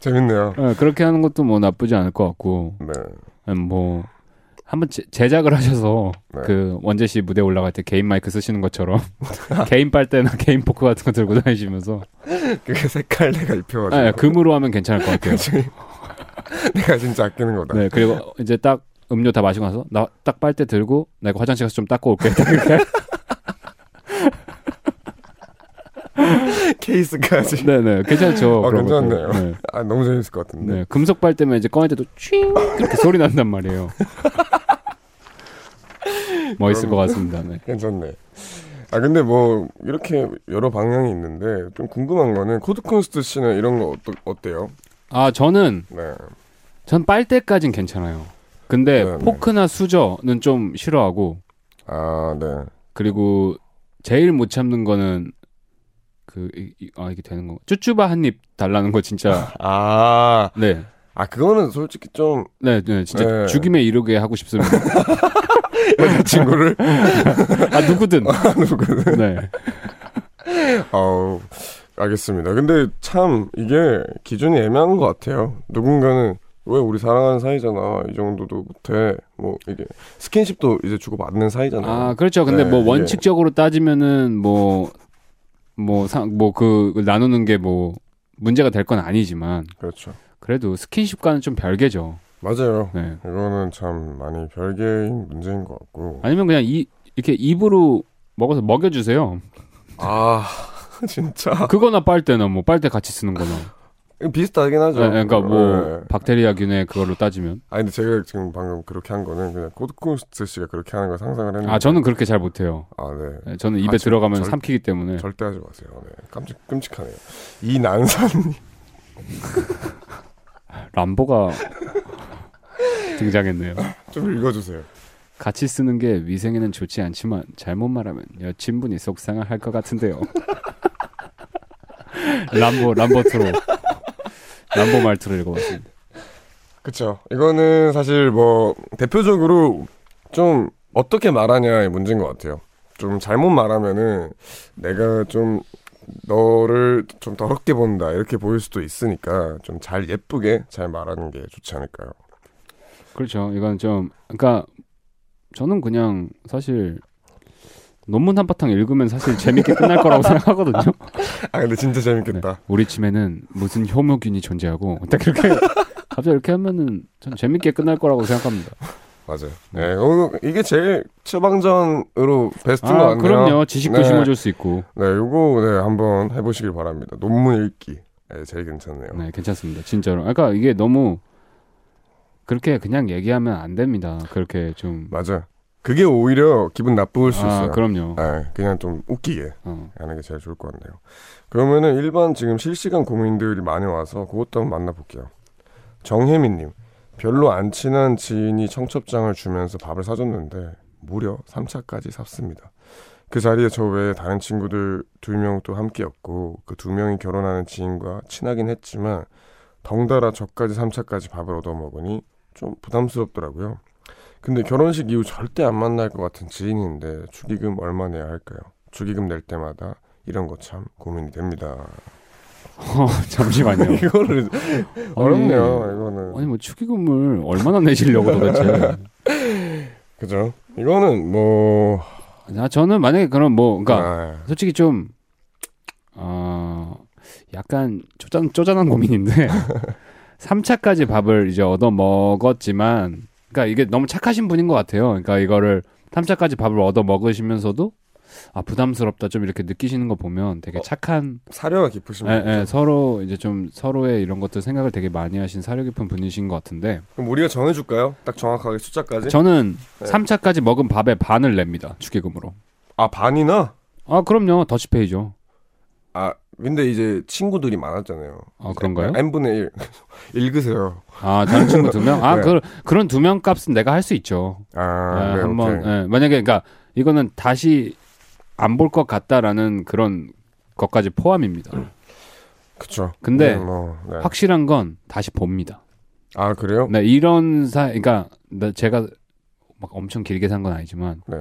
재밌네요 네, 그렇게 하는 것도 뭐 나쁘지 않을 것 같고 네 음, 뭐 한번 제, 제작을 하셔서 네. 그 원재 씨 무대 올라갈 때 개인 마이크 쓰시는 것처럼 개인 빨대나 개인 포크 같은 거 들고 다니시면서 그게 색깔 내가 입혀가지고 네, 금으로 하면 괜찮을 것 같아요. 내가 진짜 아끼는 거다. 네 그리고 이제 딱 음료 다 마시고 나서 나 딱 빨대 들고 내가 화장실 가서 좀 닦고 올게. 딱 이렇게. 케이스까지. 네네 괜찮죠. 아. 괜찮네요. 네. 아 너무 재밌을 것 같은데. 네, 금속 빨대면 이제 꺼낼 때도 취 이렇게 소리 난단 말이에요. 멋있을 것 같습니다. 네. 괜찮네. 아 근데 뭐 이렇게 여러 방향이 있는데 좀 궁금한 거는 코드쿤스트 씨는 이런 거 어떠, 어때요? 아 저는 네. 전 빨대까진 괜찮아요. 근데 네, 네. 포크나 수저는 좀 싫어하고 아 네. 그리고 제일 못 참는 거는 그 아 이게 되는 거 쭈쭈바 한 입 달라는 거 진짜 아, 네. 아 그거는 솔직히 좀 네, 네, 진짜 네. 죽임에 이르게 하고 싶습니다. 여자친구를 아 누구든. 누구는 네. 아우 알겠습니다. 근데 참 이게 기준이 애매한 것 같아요. 누군가는 왜 우리 사랑하는 사이잖아 이 정도도 못해 뭐 이게 스킨십도 이제 주고 받는 사이잖아요. 아 그렇죠. 근데 네, 뭐 원칙적으로 따지면은 뭐 뭐뭐그 나누는 게 뭐 문제가 될 건 아니지만 그렇죠. 그래도 스킨십과는 좀 별개죠. 맞아요. 네. 이거는 참 많이 별개인 문제인 것 같고. 아니면 그냥 이 이렇게 입으로 먹어서 먹여주세요. 아 진짜 그거나 빨대나 뭐 빨대 같이 쓰는 거나. 비슷하긴 하죠. 네, 그러니까 뭐 네. 박테리아균의 그걸로 따지면. 아 근데 제가 지금 방금 그렇게 한 거는 그냥 코드쿤스트 씨가 그렇게 하는 걸 상상을 했는데. 아 저는 그렇게 잘 못해요. 아 네. 네, 저는 입에 아, 저- 들어가면 절- 삼키기 때문에. 절대 하지 마세요. 네. 깜찍 끔찍하네요. 이 난사님 람보가 등장했네요. 좀 읽어주세요. 같이 쓰는 게 위생에는 좋지 않지만 잘못 말하면 여친분이 속상할 것 같은데요. 람보 람보트로 람보 말투로 읽어봤습니다. 그쵸. 이거는 사실 뭐 대표적으로 좀 어떻게 말하냐의 문제인 것 같아요. 좀 잘못 말하면은 내가 좀 너를 좀 더럽게 본다 이렇게 보일 수도 있으니까 좀 잘 예쁘게 잘 말하는 게 좋지 않을까요? 그렇죠. 이건 좀 그러니까 저는 그냥 사실 논문 한 바탕 읽으면 사실 재밌게 끝날 거라고 생각하거든요. 아 근데 진짜 재밌겠다. 우리 침에는 무슨 효모균이 존재하고 딱 이렇게 갑자기 이렇게 하면은 전 재밌게 끝날 거라고 생각합니다. 맞아요. 네, 어, 이게 제일 처방전으로 베스트인 것 아, 같네요. 그럼요. 지식도 네. 심어줄 수 있고. 네, 요거 네 한번 해보시길 바랍니다. 논문 읽기. 네, 제일 괜찮네요. 네, 괜찮습니다. 진짜로. 그러니까 이게 너무 그렇게 그냥 얘기하면 안 됩니다. 그렇게 좀. 맞아. 그게 오히려 기분 나쁠 수 아, 있어요. 그럼요. 네, 그냥 좀 웃기게 어. 하는 게 제일 좋을 것 같네요. 그러면은 일반 지금 실시간 고민들이 많이 와서 그것도 한번 만나볼게요. 정혜민님, 별로 안 친한 지인이 청첩장을 주면서 밥을 사줬는데 무려 3차까지 샀습니다. 그 자리에 저 외에 다른 친구들 두명또 함께였고 그 두 명이 결혼하는 지인과 친하긴 했지만 덩달아 저까지 3차까지 밥을 얻어 먹으니 좀 부담스럽더라고요. 근데 결혼식 이후 절대 안 만날 것 같은 지인인데 축의금 얼마 내야 할까요? 축의금 낼 때마다 이런 거 참 고민이 됩니다. 어, 잠시만요. 이거를 어렵네요. 이거는 아니 뭐 축의금을 얼마나 내시려고 도대체? 그죠? 이거는 뭐 아, 저는 만약에 그럼 뭐 그러니까 아, 솔직히 좀 어, 약간 쪼잔 쪼잔한 고민인데 3차까지 밥을 이제 얻어 먹었지만 그러니까 이게 너무 착하신 분인 것 같아요. 그러니까 이거를 3차까지 밥을 얻어 먹으시면서도 아 부담스럽다 좀 이렇게 느끼시는 거 보면 되게 어, 착한 사려가 깊으신 예. 예, 서로 이제 좀 서로의 이런 것들 생각을 되게 많이 하신 사려 깊은 분이신 것 같은데 그럼 우리가 정해줄까요? 딱 정확하게 숫자까지? 저는 네. 3차까지 먹은 밥의 반을 냅니다 축의금으로. 아 반이나? 아 그럼요 더치페이죠. 아 근데 이제 친구들이 많았잖아요. 아 그런가요? n 분의 1 읽으세요. 아 다른 친구 두 명? 아 네. 그, 그런 두 명 값은 내가 할 수 있죠. 아, 예, 네, 한번. 예, 만약에 그러니까 이거는 다시 안 볼 것 같다라는 그런 것까지 포함입니다. 그쵸. 근데 네, 뭐, 네. 확실한 건 다시 봅니다. 아 그래요? 네, 이런 사, 그러니까 나- 제가 막 엄청 길게 산 건 아니지만 네.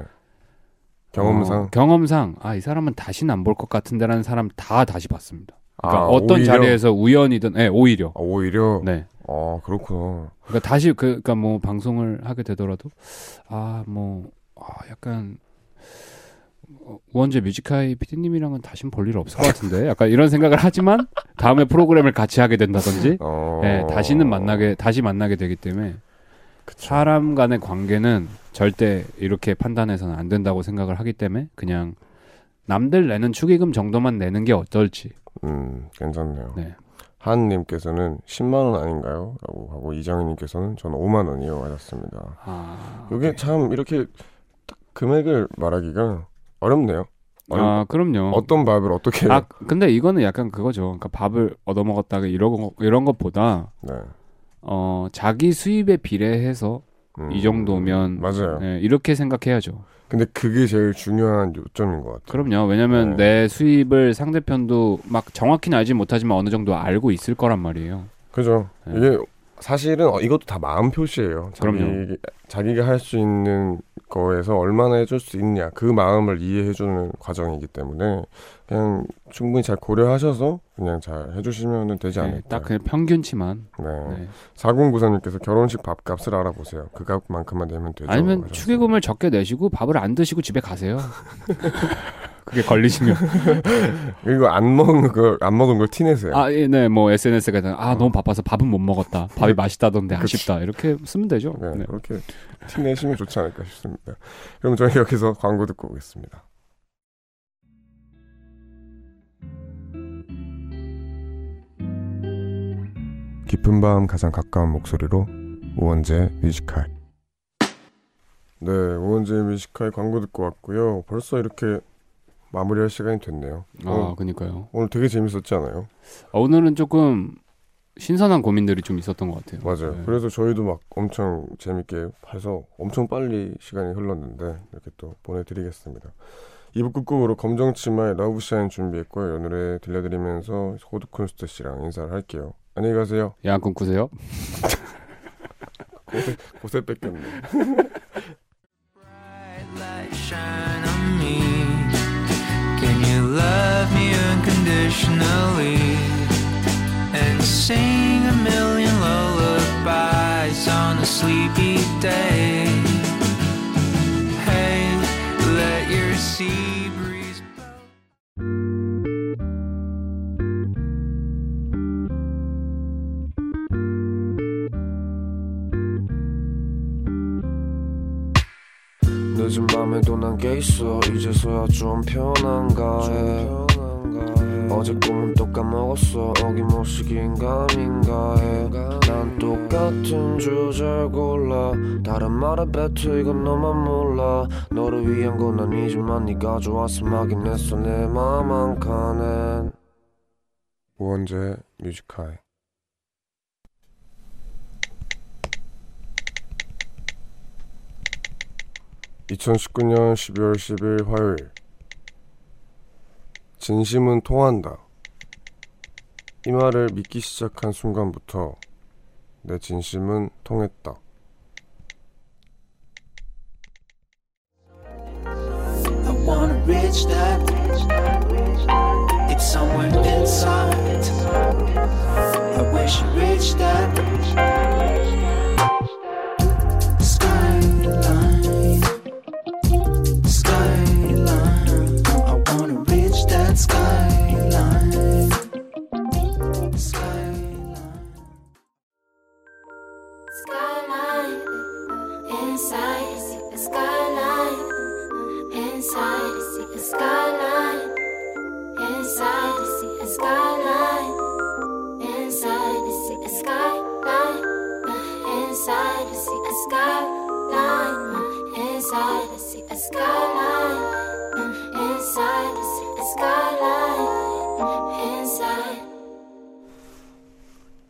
경험상. 어, 경험상 아 이 사람은 다시는 안 볼 것 같은데라는 사람 다 다시 봤습니다. 그러니까 아, 어떤 오히려? 자리에서 우연이든, 네, 오히려. 아, 오히려. 네. 아 그렇구나. 그러니까 다시 그, 그러니까 뭐 방송을 하게 되더라도 아 뭐 아, 약간 어, 우원재 뮤지카이 PD님이랑은 다신 볼 일 없을 것 같은데 약간 이런 생각을 하지만 다음에 프로그램을 같이 하게 된다든지 어. 네, 다시는 만나게 다시 만나게 되기 때문에 사람 간의 관계는 절대 이렇게 판단해서는 안 된다고 생각을 하기 때문에 그냥 남들 내는 축의금 정도만 내는 게 어떨지. 음 괜찮네요. 네. 하은님께서는 10만 원 아닌가요? 라고 하고 이정희님께서는 저는 5만 원이요 하셨습니다. 아, 이게 참 이렇게 딱 금액을 말하기가 어렵네요. 얼- 아 그럼요. 어떤 밥을 어떻게 아 근데 이거는 약간 그거죠. 그러니까 밥을 얻어 먹었다가 이런 거 이런 것보다 네. 어 자기 수입에 비례해서 음, 이 정도면 맞아요. 네, 이렇게 생각해야죠. 근데 그게 제일 중요한 요점인 것 같아요. 그럼요. 왜냐면 네. 내 수입을 상대편도 막 정확히는 알지 못하지만 어느 정도 알고 있을 거란 말이에요. 그죠. 네. 이게 사실은 어, 이것도 다 마음 표시예요. 자기, 그럼요. 자기가 할 수 있는 거에서 얼마나 해줄 수 있냐 그 마음을 이해해주는 과정이기 때문에 그냥 충분히 잘 고려하셔서 그냥 잘 해주시면 되지 네, 않을까. 딱 그냥 평균치만. 네. 네. 사공부사님께서 결혼식 밥값을 알아보세요. 그 값만큼만 내면 되죠. 아니면 하셨어요. 축의금을 적게 내시고 밥을 안 드시고 집에 가세요. 그게 걸리시면 그리고 안 먹은 걸안 먹은 걸 티내세요. 아, 예, 네, 뭐 SNS가 아 너무 바빠서 밥은 못 먹었다. 밥이 맛있다던데. 아쉽다. 이렇게 쓰면 되죠. 네, 네. 그렇게 티내시면 좋지 않을까 싶습니다. 그럼 저희 여기서 광고 듣고 오겠습니다. 깊은 밤 가장 가까운 목소리로 우원재 Music High. 네, 우원재 Music High 광고 듣고 왔고요. 벌써 이렇게 마무리할 시간이 됐네요. 아, 어, 그니까요. 오늘 되게 재밌었지 않아요? 어, 오늘은 조금 신선한 고민들이 좀 있었던 것 같아요. 맞아요. 네. 그래서 저희도 막 엄청 재밌게 해서 엄청 빨리 시간이 흘렀는데 이렇게 또 보내드리겠습니다. 2부 끝곡으로 검정치마의 Love Shine 준비했고요. 이 노래 들려드리면서 코드 쿤스트 씨랑 인사를 할게요. 안녕히 가세요. 야한 꿈꾸세요. 고세, 고세 뺏겼네. love me unconditionally? And sing a million lullabies on a sleepy day. 늦은 밤에도 난게 있어. 이제서야 좀 편한가 해. 어제 꿈은 또 까먹었어. 어김없이 긴가민가 해난 똑같은 주제를 골라. 다른 말에 뱉어 이건 너만 몰라. 너를 위한 건 아니지만 네가 좋아서 막인 했어. 내 맘 한 칸엔. 우원재 뮤지컬. (2019년 12월 10일) 화요일 진심은 통한다 이 말을 믿기 시작한 순간부터 내 진심은 통했다 somewhere inside. I wish you reached that.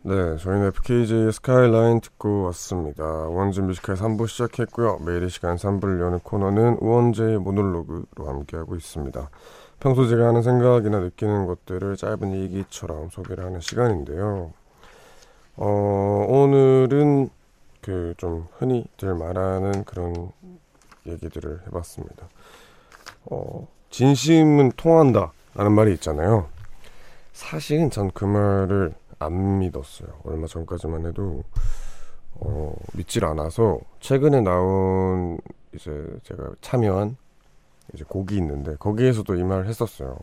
네, 저희는 FKJ Skyline 듣고 왔습니다. 우원재 Music High 3부 시작했고요. 매일 이 시간 3부를 여는 코너는 우원재의 모놀로그로 함께하고 있습니다. 평소 제가 하는 생각이나 느끼는 것들을 짧은 일기처럼 소개를 하는 시간인데요. 어, 오늘은 그 좀 흔히들 말하는 그런 얘기들을 해봤습니다. 어, 진심은 통한다 라는 말이 있잖아요. 사실은 전 그 말을 안 믿었어요. 얼마 전까지만 해도 어, 믿질 않아서 최근에 나온 이제 제가 참여한 이제 곡이 있는데 거기에서도 이 말을 했었어요.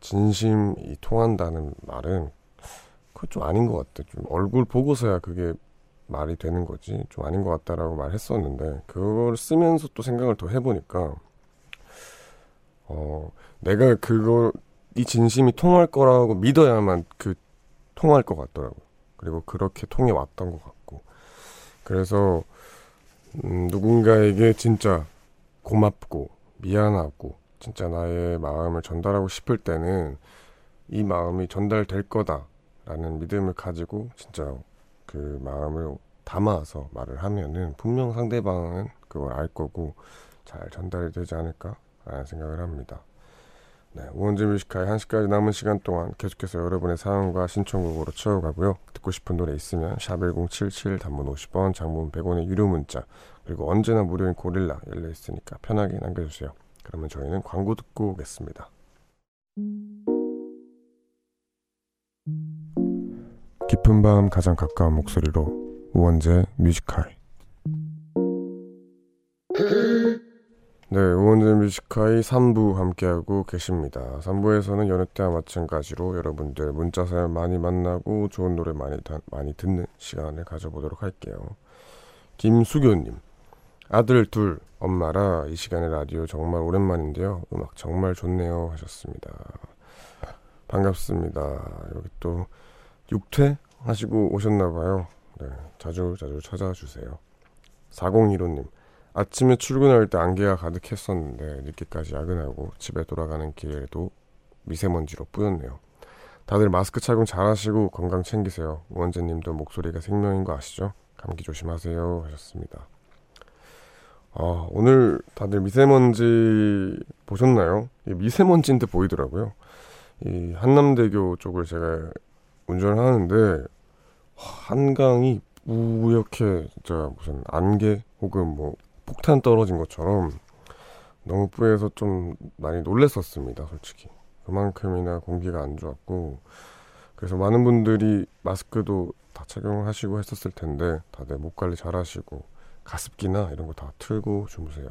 진심이 통한다는 말은 그건 좀 아닌 것 같아. 좀 얼굴 보고서야 그게 말이 되는 거지. 좀 아닌 것 같다라고 말했었는데 그걸 쓰면서 또 생각을 더 해보니까 어 내가 그거 이 진심이 통할 거라고 믿어야만 그 통할 것 같더라고요. 그리고 그렇게 통해 왔던 것 같고. 그래서, 음, 누군가에게 진짜 고맙고, 미안하고, 진짜 나의 마음을 전달하고 싶을 때는 이 마음이 전달될 거다라는 믿음을 가지고 진짜 그 마음을 담아서 말을 하면은 분명 상대방은 그걸 알 거고 잘 전달이 되지 않을까라는 생각을 합니다. 네, 우원재 Music High 1시까지 남은 시간 동안 계속해서 여러분의 사연과 신청곡으로 채워가고요. 듣고 싶은 노래 있으면 샵1077 단문 50원, 장문 100원의 유료 문자 그리고 언제나 무료인 고릴라 열려 있으니까 편하게 남겨주세요. 그러면 저희는 광고 듣고 오겠습니다. 깊은 밤 가장 가까운 목소리로 우원재 Music High 네, 우원재 뮤지컬 3부 함께하고 계십니다. 3부에서는 여느 때와 마찬가지로 여러분들 문자 사연 많이 만나고 좋은 노래 많이, 다- 많이 듣는 시간을 가져보도록 할게요. 김수교님, 아들 둘, 엄마라 이 시간에 라디오 정말 오랜만인데요. 음악 정말 좋네요 하셨습니다. 반갑습니다. 여기 또 육퇴 하시고 오셨나봐요. 네, 자주 자주 찾아주세요. 4015님, 아침에 출근할 때 안개가 가득했었는데 늦게까지 야근하고 집에 돌아가는 길에도 미세먼지로 뿌였네요. 다들 마스크 착용 잘하시고 건강 챙기세요. 원재님도 목소리가 생명인 거 아시죠? 감기 조심하세요 하셨습니다. 아, 오늘 다들 미세먼지 보셨나요? 이 미세먼지인 데 보이더라고요. 이 한남대교 쪽을 제가 운전을 하는데 한강이 뿌옇게 진짜 무슨 안개 혹은 뭐 폭탄 떨어진 것처럼 너무 뿌해서 좀 많이 놀랬었습니다, 솔직히. 그만큼이나 공기가 안 좋았고 그래서 많은 분들이 마스크도 다 착용하시고 했었을 텐데 다들 목 관리 잘 하시고 가습기나 이런 거 다 틀고 주무세요.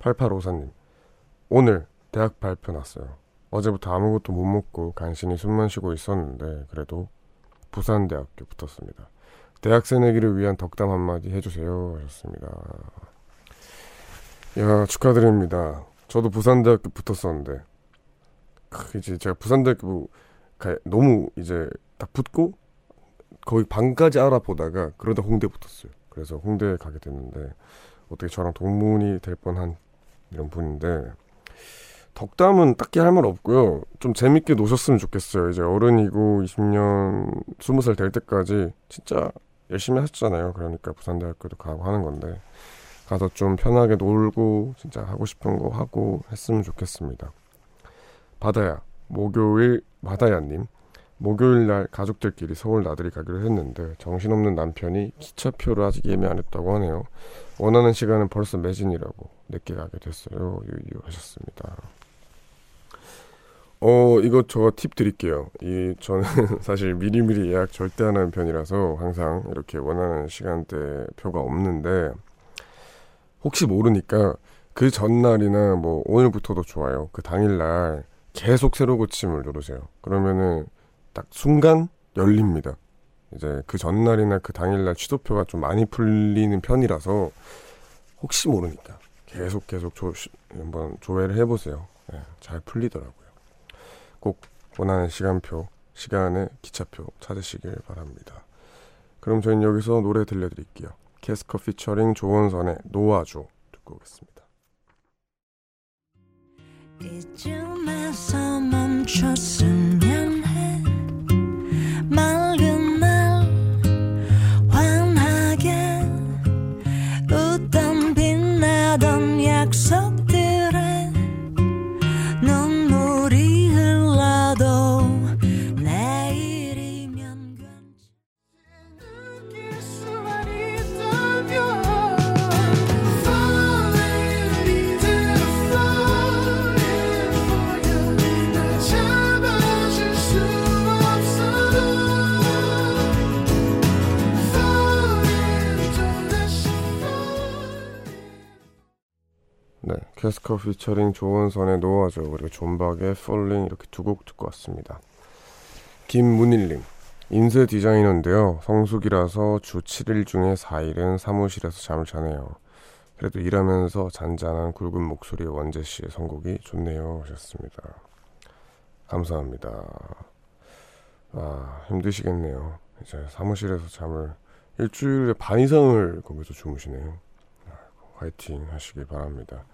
8854님, 오늘 대학 발표 났어요. 어제부터 아무것도 못 먹고 간신히 숨만 쉬고 있었는데 그래도 부산대학교 붙었습니다. 대학 새내기를 위한 덕담 한마디 해주세요 하셨습니다. 야 축하드립니다. 저도 부산대학교 붙었었는데 크, 이제 제가 부산대학교 가- 너무 이제 딱 붙고 거의 반까지 알아보다가 그러다 홍대 붙었어요. 그래서 홍대에 가게 됐는데 어떻게 저랑 동문이 될 뻔한 이런 분인데 덕담은 딱히 할 말 없고요. 좀 재밌게 노셨으면 좋겠어요. 이제 어른이고 20년 20살 될 때까지 진짜 열심히 하셨잖아요. 그러니까 부산대학교도 가고 하는 건데 가서 좀 편하게 놀고 진짜 하고 싶은 거 하고 했으면 좋겠습니다. 바다야 목요일 바다야님 목요일 날 가족들끼리 서울 나들이 가기로 했는데 정신없는 남편이 기차표를 아직 예매 안 했다고 하네요. 원하는 시간은 벌써 매진이라고 늦게 가게 됐어요. 유유 하셨습니다. 어 이거 저팁 드릴게요. 이 저는 사실 미리미리 예약 절대 안 하는 편이라서 항상 이렇게 원하는 시간대 표가 없는데 혹시 모르니까 그 전날이나 뭐 오늘부터도 좋아요. 그 당일날 계속 새로 고침을 누르세요. 그러면은 딱 순간 열립니다. 이제 그 전날이나 그 당일날 취소표가 좀 많이 풀리는 편이라서 혹시 모르니까 계속 계속 조, 시- 한번 조회를 해보세요. 예, 잘 풀리더라고요. 꼭 원하는 시간표, 시간의 기차표 찾으시길 바랍니다. 그럼 저희는 여기서 노래 들려드릴게요. 캐스커 피처링 조원선의 놓아줘 듣고 오겠습니다. 이쯤에서 멈췄으 캐스커 피처링 조원선의 놓아줘 그리고 존박의 Falling 이렇게 두 곡 듣고 왔습니다. 김문일님 인쇄 디자이너인데요. 성수기라서 주 7일 중에 4일은 사무실에서 잠을 자네요. 그래도 일하면서 잔잔한 굵은 목소리의 원재 씨의 선곡이 좋네요 하셨습니다. 감사합니다. 아 힘드시겠네요. 이제 사무실에서 잠을 일주일에 반 이상을 거기서 주무시네요. 화이팅 하시길 바랍니다.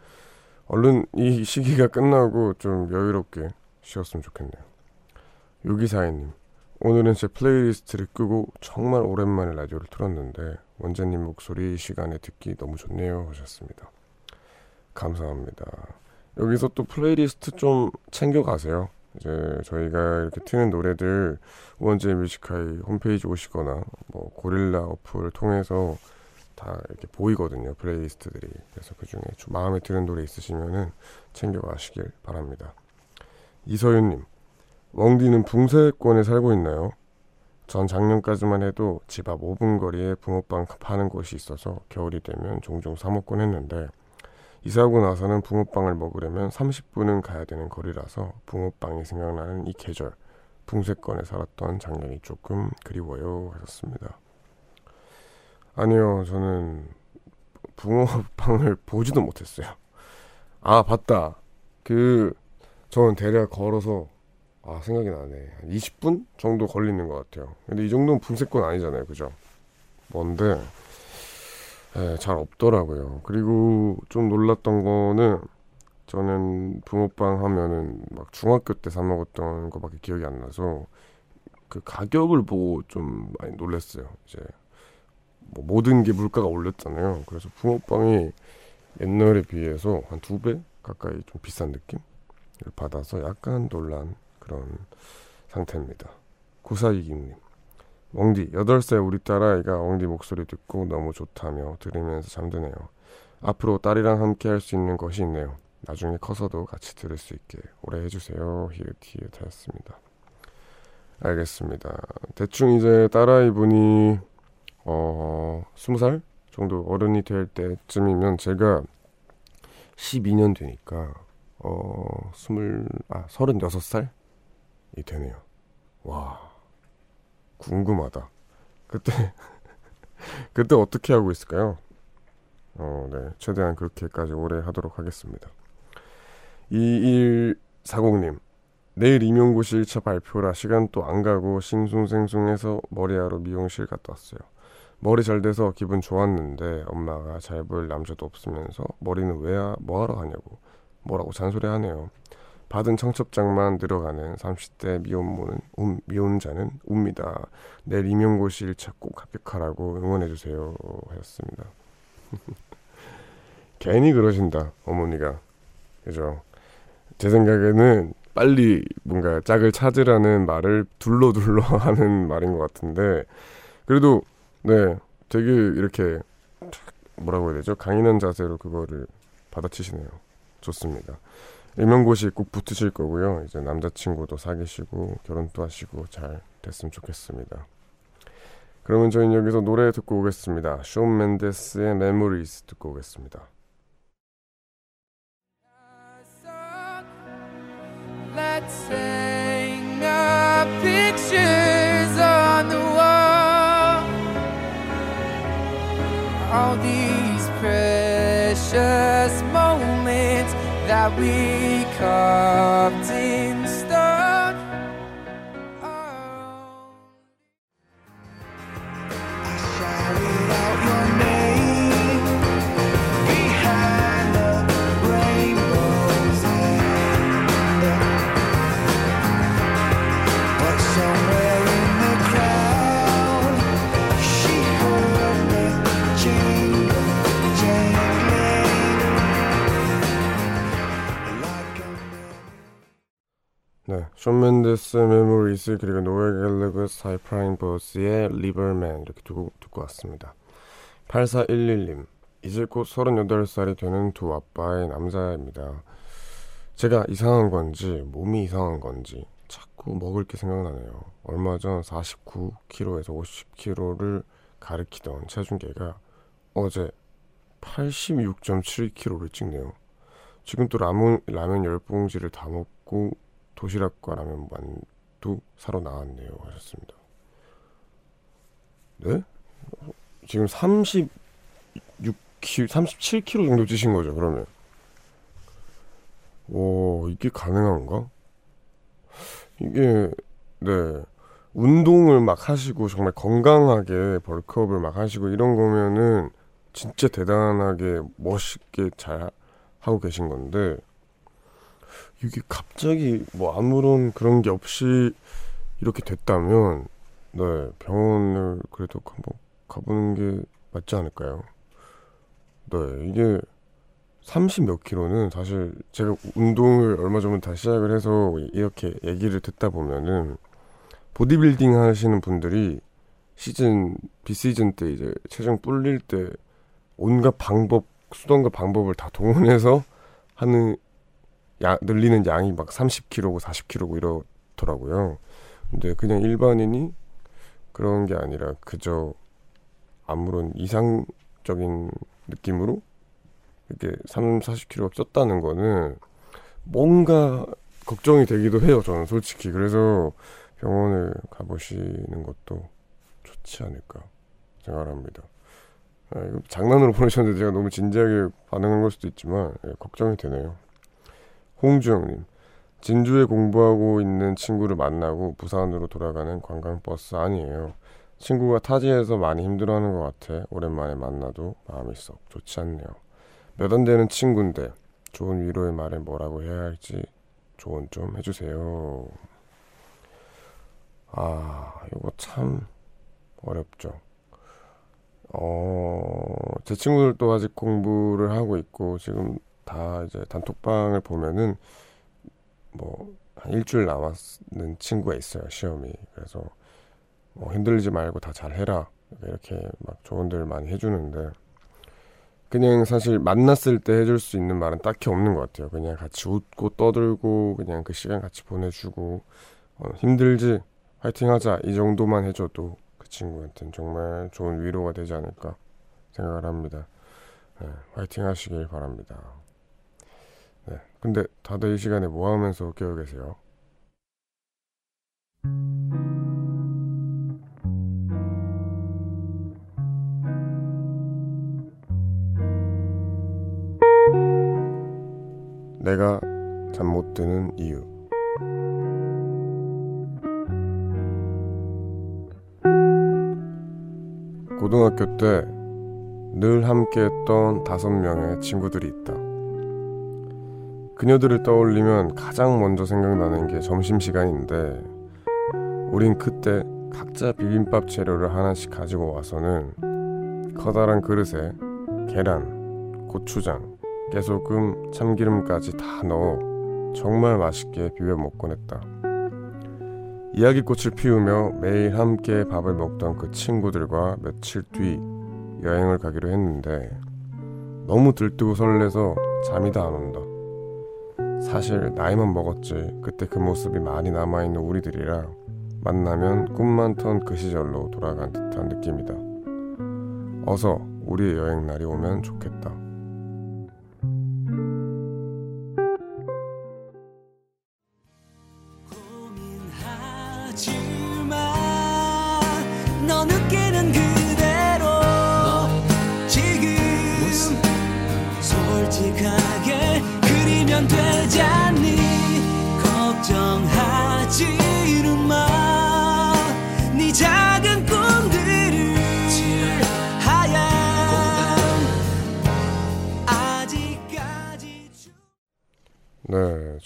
얼른 이 시기가 끝나고 좀 여유롭게 쉬었으면 좋겠네요. 유기사회님, 오늘은 제 playlist를 끄고 정말 오랜만에 라디오를 틀었는데 원재님 목소리 이 시간에 듣기 너무 좋네요 하셨습니다. 감사합니다. 여기서 또 플레이리스트 좀 챙겨가세요. 이제 저희가 이렇게 트는 노래들 원재 Music High 홈페이지 오시거나 뭐 고릴라 어플을 통해서 다 이렇게 보이거든요 playlist들이 그래서 그 중에 좀 마음에 드는 노래 있으시면은 챙겨가시길 바랍니다. 이서윤님 웡디는 붕세권에 살고 있나요? 전 작년까지만 해도 집 앞 5분 거리에 붕어빵 파는 곳이 있어서 겨울이 되면 종종 사 먹곤 했는데 이사하고 나서는 붕어빵을 먹으려면 30분은 가야 되는 거리라서 붕어빵이 생각나는 이 계절 붕세권에 살았던 작년이 조금 그리워요 하셨습니다. 아니요 저는 붕어빵을 보지도 못했어요. 아 봤다. 그 저는 대략 걸어서 아 생각이 나네. 한 20분 정도 걸리는 것 같아요. 근데 이 정도는 붕세권 아니잖아요, 그죠? 뭔데 예, 잘 없더라고요. 그리고 좀 놀랐던 거는 저는 붕어빵 하면은 막 중학교 때 사 먹었던 거밖에 기억이 안 나서 그 가격을 보고 좀 많이 놀랐어요. 이제 뭐 모든 게 물가가 올렸잖아요. 그래서 붕어빵이 옛날에 비해서 한 두 배 가까이 좀 비싼 느낌을 받아서 약간 놀란 그런 상태입니다. 구사이기님. 웡디 8살 우리 딸아이가 웡디 목소리 듣고 너무 좋다며 들으면서 잠드네요. 앞으로 딸이랑 함께 할 수 있는 것이 있네요. 나중에 커서도 같이 들을 수 있게 오래 해주세요. 히읗히읗 하였습니다. 알겠습니다. 대충 이제 딸아이 분이 어 20살 정도 어른이 될 때쯤이면 제가 12년 되니까 어 20, 아 36살이 되네요. 와 궁금하다. 그때 그때 어떻게 하고 있을까요? 어, 네. 최대한 그렇게까지 오래 하도록 하겠습니다. 2140님. 내일 임용고시 1차 발표라 시간 또 안 가고 싱숭생숭해서 머리하러 미용실 갔다 왔어요. 머리 잘 돼서 기분 좋았는데 엄마가 잘 보일 남자도 없으면서 머리는 왜 하- 뭐하러 하냐고 뭐라고 잔소리 하네요. 받은 청첩장만 늘어가는 30대 미혼모는 움, 미혼자는 웁니다. 내일 임용고시 1차 꼭 합격하라고 응원해주세요 하셨습니다. 괜히 그러신다 어머니가 그죠? 제 생각에는 빨리 뭔가 짝을 찾으라는 말을 둘러둘러 하는 말인 것 같은데 그래도 네 되게 이렇게 뭐라고 해야 되죠? 강인한 자세로 그거를 받아치시네요. 좋습니다. 임용고시 꼭 붙으실 거고요. 이제 남자친구도 사귀시고 결혼도 하시고 잘 됐으면 좋겠습니다. 그러면 저희는 여기서 노래 듣고 오겠습니다. 쇼 맨데스의 메모리스 듣고 오겠습니다. Let's hang our pictures All these precious moments that we carved 네, 션 멘데스 Memories 그리고 Noel Gallagher's High Flying Birds의 Riverman 이렇게 두고 듣고 왔습니다. 8411님 이제 곧 38살이 되는 두 아빠의 남자입니다. 제가 이상한 건지 몸이 이상한 건지 자꾸 먹을 게 생각나네요. 얼마 전 49kg에서 50kg를 가리키던 체중계가 어제 86.7kg를 찍네요. 지금 또 라면, 라면 10봉지를 다 먹고 도시락과 라면 만두 사러 나왔네요 하셨습니다. 네? 지금 36kg, 37kg 정도 찌신 거죠 그러면? 오 이게 가능한가? 이게 네 운동을 막 하시고 정말 건강하게 벌크업을 막 하시고 이런 거면은 진짜 대단하게 멋있게 잘 하고 계신 건데 이게 갑자기 뭐 아무런 그런 게 없이 이렇게 됐다면 네 병원을 그래도 한번 가보는 게 맞지 않을까요? 네 이게 30 몇 킬로는 사실 제가 운동을 얼마 전부터 다시 시작을 해서 이렇게 얘기를 듣다 보면은 보디빌딩 하시는 분들이 시즌 비시즌 때 이제 체중 불릴 때 온갖 방법 수단과 방법을 다 동원해서 하는 야, 늘리는 양이 막 30kg고 40kg고 이러더라고요. 근데 그냥 일반인이 그런 게 아니라 그저 아무런 이상적인 느낌으로 이렇게 3, 40kg 쪘다는 거는 뭔가 걱정이 되기도 해요. 저는 솔직히. 그래서 병원을 가보시는 것도 좋지 않을까 생각을 합니다. 아, 장난으로 보내셨는데 제가 너무 진지하게 반응한 걸 수도 있지만 예, 걱정이 되네요. 홍주영님 진주에 공부하고 있는 친구를 만나고 부산으로 돌아가는 관광버스 아니에요. 친구가 타지에서 많이 힘들어하는 것 같아 오랜만에 만나도 마음이 썩 좋지 않네요. 몇 안 되는 친구인데 좋은 위로의 말에 뭐라고 해야 할지 조언 좀 해주세요. 아 이거 참 어렵죠. 어, 제 친구들도 아직 공부를 하고 있고, 지금 다 이제 단톡방을 보면은, 뭐, 한 일주일 남았는 친구가 있어요, 시험이. 그래서, 뭐, 흔들리지 말고 다 잘해라. 이렇게 막 조언들을 많이 해주는데, 그냥 사실 만났을 때 해줄 수 있는 말은 딱히 없는 것 같아요. 그냥 같이 웃고 떠들고, 그냥 그 시간 같이 보내주고, 어, 힘들지? 화이팅 하자. 이 정도만 해줘도 그 친구한테는 정말 좋은 위로가 되지 않을까 생각을 합니다. 네, 화이팅 하시길 바랍니다. 네, 근데 다들 이 시간에 뭐 하면서 깨어 계세요? 내가 잠 못 드는 이유. 고등학교 때 늘 함께했던 다섯 명의 친구들이 있다. 그녀들을 떠올리면 가장 먼저 생각나는 게 점심시간인데, 우린 그때 각자 비빔밥 재료를 하나씩 가지고 와서는 커다란 그릇에 계란, 고추장, 깨소금, 참기름까지 다 넣어 정말 맛있게 비벼 먹곤 했다. 이야기꽃을 피우며 매일 함께 밥을 먹던 그 친구들과 며칠 뒤 여행을 가기로 했는데 너무 들뜨고 설레서 잠이 다 안 온다. 사실 나이만 먹었지 그때 그 모습이 많이 남아있는 우리들이라 만나면 꿈 많던 그 시절로 돌아간 듯한 느낌이다. 어서 우리의 여행 날이 오면 좋겠다.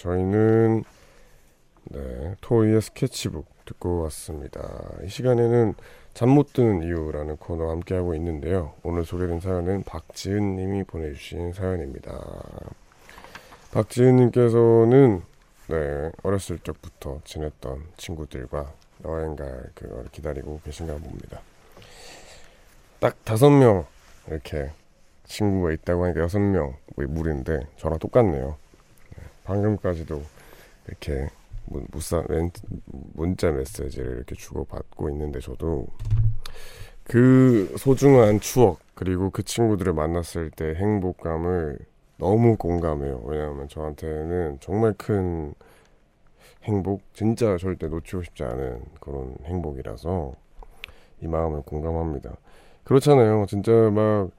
저희는 네, 토이의 스케치북 듣고 왔습니다. 이 시간에는 잠 못 드는 이유라는 코너 함께 하고 있는데요. 오늘 소개된 사연은 박지은 님이 보내주신 사연입니다. 박지은 님께서는 네, 어렸을 적부터 지냈던 친구들과 여행 갈 그걸 기다리고 계신가 봅니다. 딱 다섯 명 이렇게 친구가 있다고 하니까 여섯 명 무리인데 저랑 똑같네요. 네, 방금까지도 이렇게 문, 무사, 멘, 문자 메시지를 이렇게 주고받고 있는데 저도 그 소중한 추억 그리고 그 친구들을 만났을 때 행복감을 너무 공감해요. 왜냐하면 저한테는 정말 큰 행복, 진짜 절대 놓치고 싶지 않은 그런 행복이라서 이 마음을 공감합니다. 그렇잖아요. 진짜 막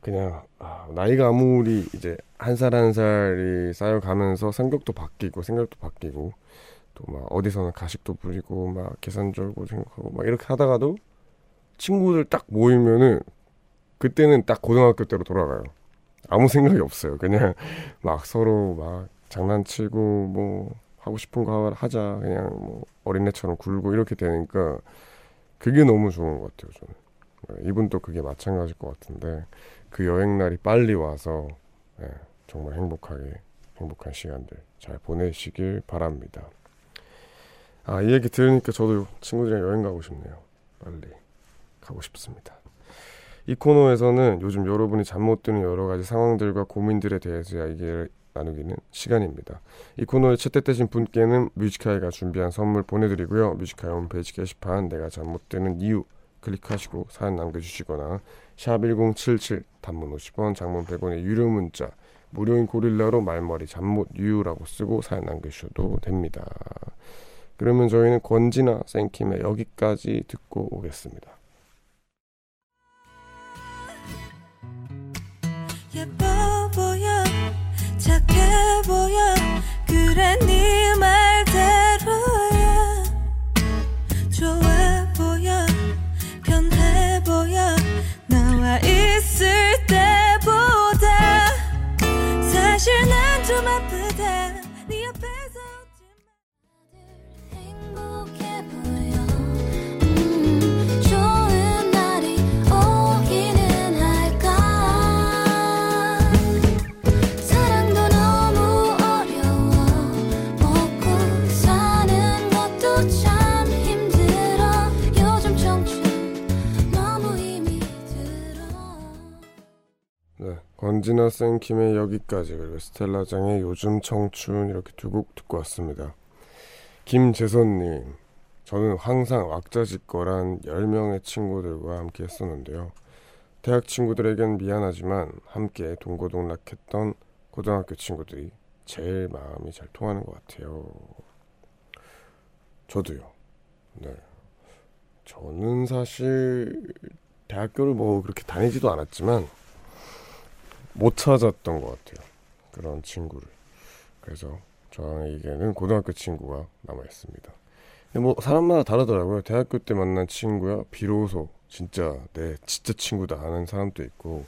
그냥 아, 나이가 아무리 이제 한 살 한 살이 쌓여가면서 성격도 바뀌고 생각도 바뀌고 또 막 어디서는 가식도 부리고 막 계산 절고 생각하고 막 이렇게 하다가도 친구들 딱 모이면은 그때는 딱 고등학교 때로 돌아가요. 아무 생각이 없어요. 그냥 막 서로 막 장난치고 뭐 하고 싶은 거 하- 하자 그냥 뭐 어린애처럼 굴고 이렇게 되니까 그게 너무 좋은 것 같아요. 저는 네, 이분도 그게 마찬가지일 것 같은데 그 여행 날이 빨리 와서 네, 정말 행복하게 행복한 시간들 잘 보내시길 바랍니다. 아 이 얘기 들으니까 저도 친구들이랑 여행 가고 싶네요. 빨리 가고 싶습니다. 이 코너에서는 요즘 여러분이 잠 못 드는 여러 가지 상황들과 고민들에 대해서 이야기를 나누기는 시간입니다. 이 코너에 채택되신 분께는 뮤지카이가 준비한 선물 보내드리고요. 뮤지카이 홈페이지 게시판 내가 잠 못 드는 이유 클릭하시고 사연 남겨주시거나 샵 1077 단문 50원 장문 100원의 유료 문자 무료인 고릴라로 말머리 잠못 유라고 쓰고 사연 남겨주셔도 됩니다. 그러면 저희는 권지나 생킴의 여기까지 듣고 오겠습니다. 예뻐 보여 착해 보여 그래 네 권지나 생킴의 여기까지 그리고 스텔라장의 요즘 청춘 이렇게 두 곡 듣고 왔습니다. 김재선님, 저는 항상 왁자지껄한 10명의 친구들과 함께 했었는데요. 대학 친구들에겐 미안하지만 함께 동고동락했던 고등학교 친구들이 제일 마음이 잘 통하는 것 같아요. 저도요. 네. 저는 사실 대학교를 뭐 그렇게 다니지도 않았지만 못 찾았던 것 같아요. 그런 친구를. 그래서 저에게는 고등학교 친구가 남아 있습니다. 근데 뭐 사람마다 다르더라고요. 대학교 때 만난 친구야 비로소 진짜 내 진짜 친구다 하는 사람도 있고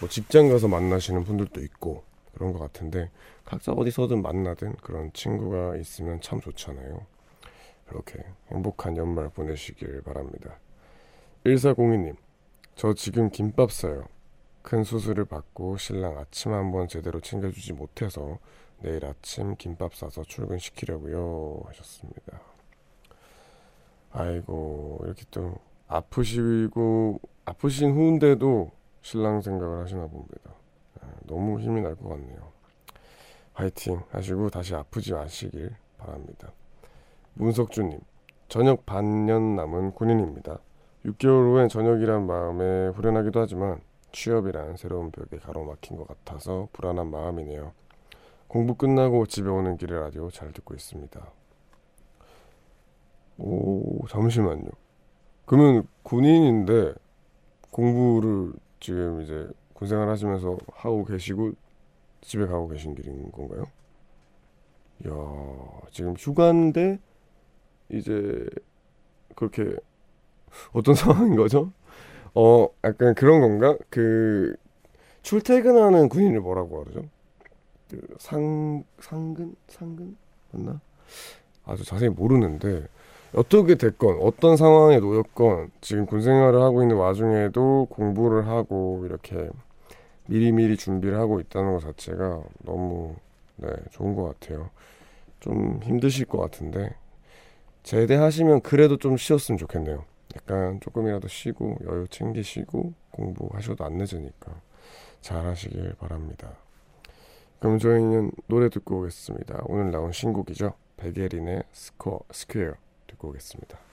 뭐 직장 가서 만나시는 분들도 있고 그런 것 같은데 각자 어디서든 만나든 그런 친구가 있으면 참 좋잖아요. 그렇게 행복한 연말 보내시길 바랍니다. 1402님, 저 지금 김밥 싸요. 큰 수술을 받고 신랑 아침 한번 제대로 챙겨주지 못해서 내일 아침 김밥 싸서 출근시키려고요 하셨습니다. 아이고 이렇게 또 아프시고 아프신 후인데도 신랑 생각을 하시나 봅니다. 아, 너무 힘이 날 것 같네요. 화이팅 하시고 다시 아프지 마시길 바랍니다. 문석주님, 전역 반년 남은 군인입니다. 6개월 후엔 전역이란 마음에 후련하기도 하지만 취업이란 새로운 벽에 가로막힌 것 같아서 불안한 마음이네요. 공부 끝나고 집에 오는 길에 라디오 잘 듣고 있습니다. 오, 잠시만요. 그러면 군인인데 공부를 지금 이제 군생활 하시면서 하고 계시고 집에 가고 계신 길인 건가요? 이야, 지금 휴가인데 이제 그렇게 어떤 상황인 거죠? 어, 약간 그런 건가? 그 출퇴근하는 군인을 뭐라고 하죠? 그상 상근 상근 맞나? 아주 자세히 모르는데 어떻게 됐건 어떤 상황에 놓였건 지금 군 생활을 하고 있는 와중에도 공부를 하고 이렇게 미리미리 준비를 하고 있다는 것 자체가 너무 네, 좋은 것 같아요. 좀 힘드실 것 같은데 제대하시면 그래도 좀 쉬었으면 좋겠네요. 약간 조금이라도 쉬고 여유 챙기시고 공부하셔도 안 늦으니까 잘 하시길 바랍니다. 그럼 저희는 노래 듣고 오겠습니다. 오늘 나온 신곡이죠. 백예린의 Score, Square 듣고 오겠습니다.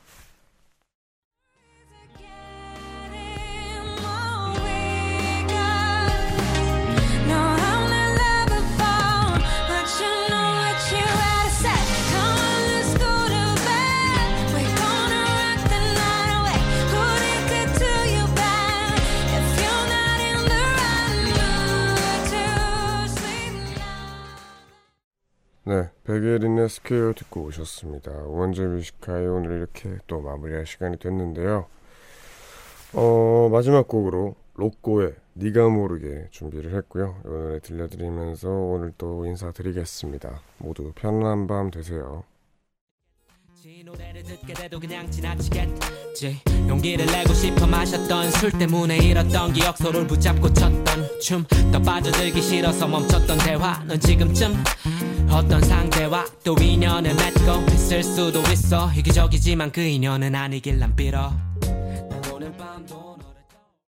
네, 백예린의 Square 듣고 오셨습니다. 원재 Music High 오늘 이렇게 또 마무리할 시간이 됐는데요. 어, 마지막 곡으로 로꼬의 네가 모르게 준비를 했고요. 이 노래 들려드리면서 오늘 또 인사드리겠습니다. 모두 편안한 밤 되세요. 이 노래를 듣게 돼도 그냥 지나치겠지. 용기를 내고 싶어 마셨던 술 때문에 잃었던 기억 서로를 붙잡고 췄던 춤. 더 빠져들기 싫어서 멈췄던 대화. 넌 지금쯤 어떤 상대와 또 인연을 맺고 있을 수도 있어. 이기적이지만 그 인연은 아니길 난 빌어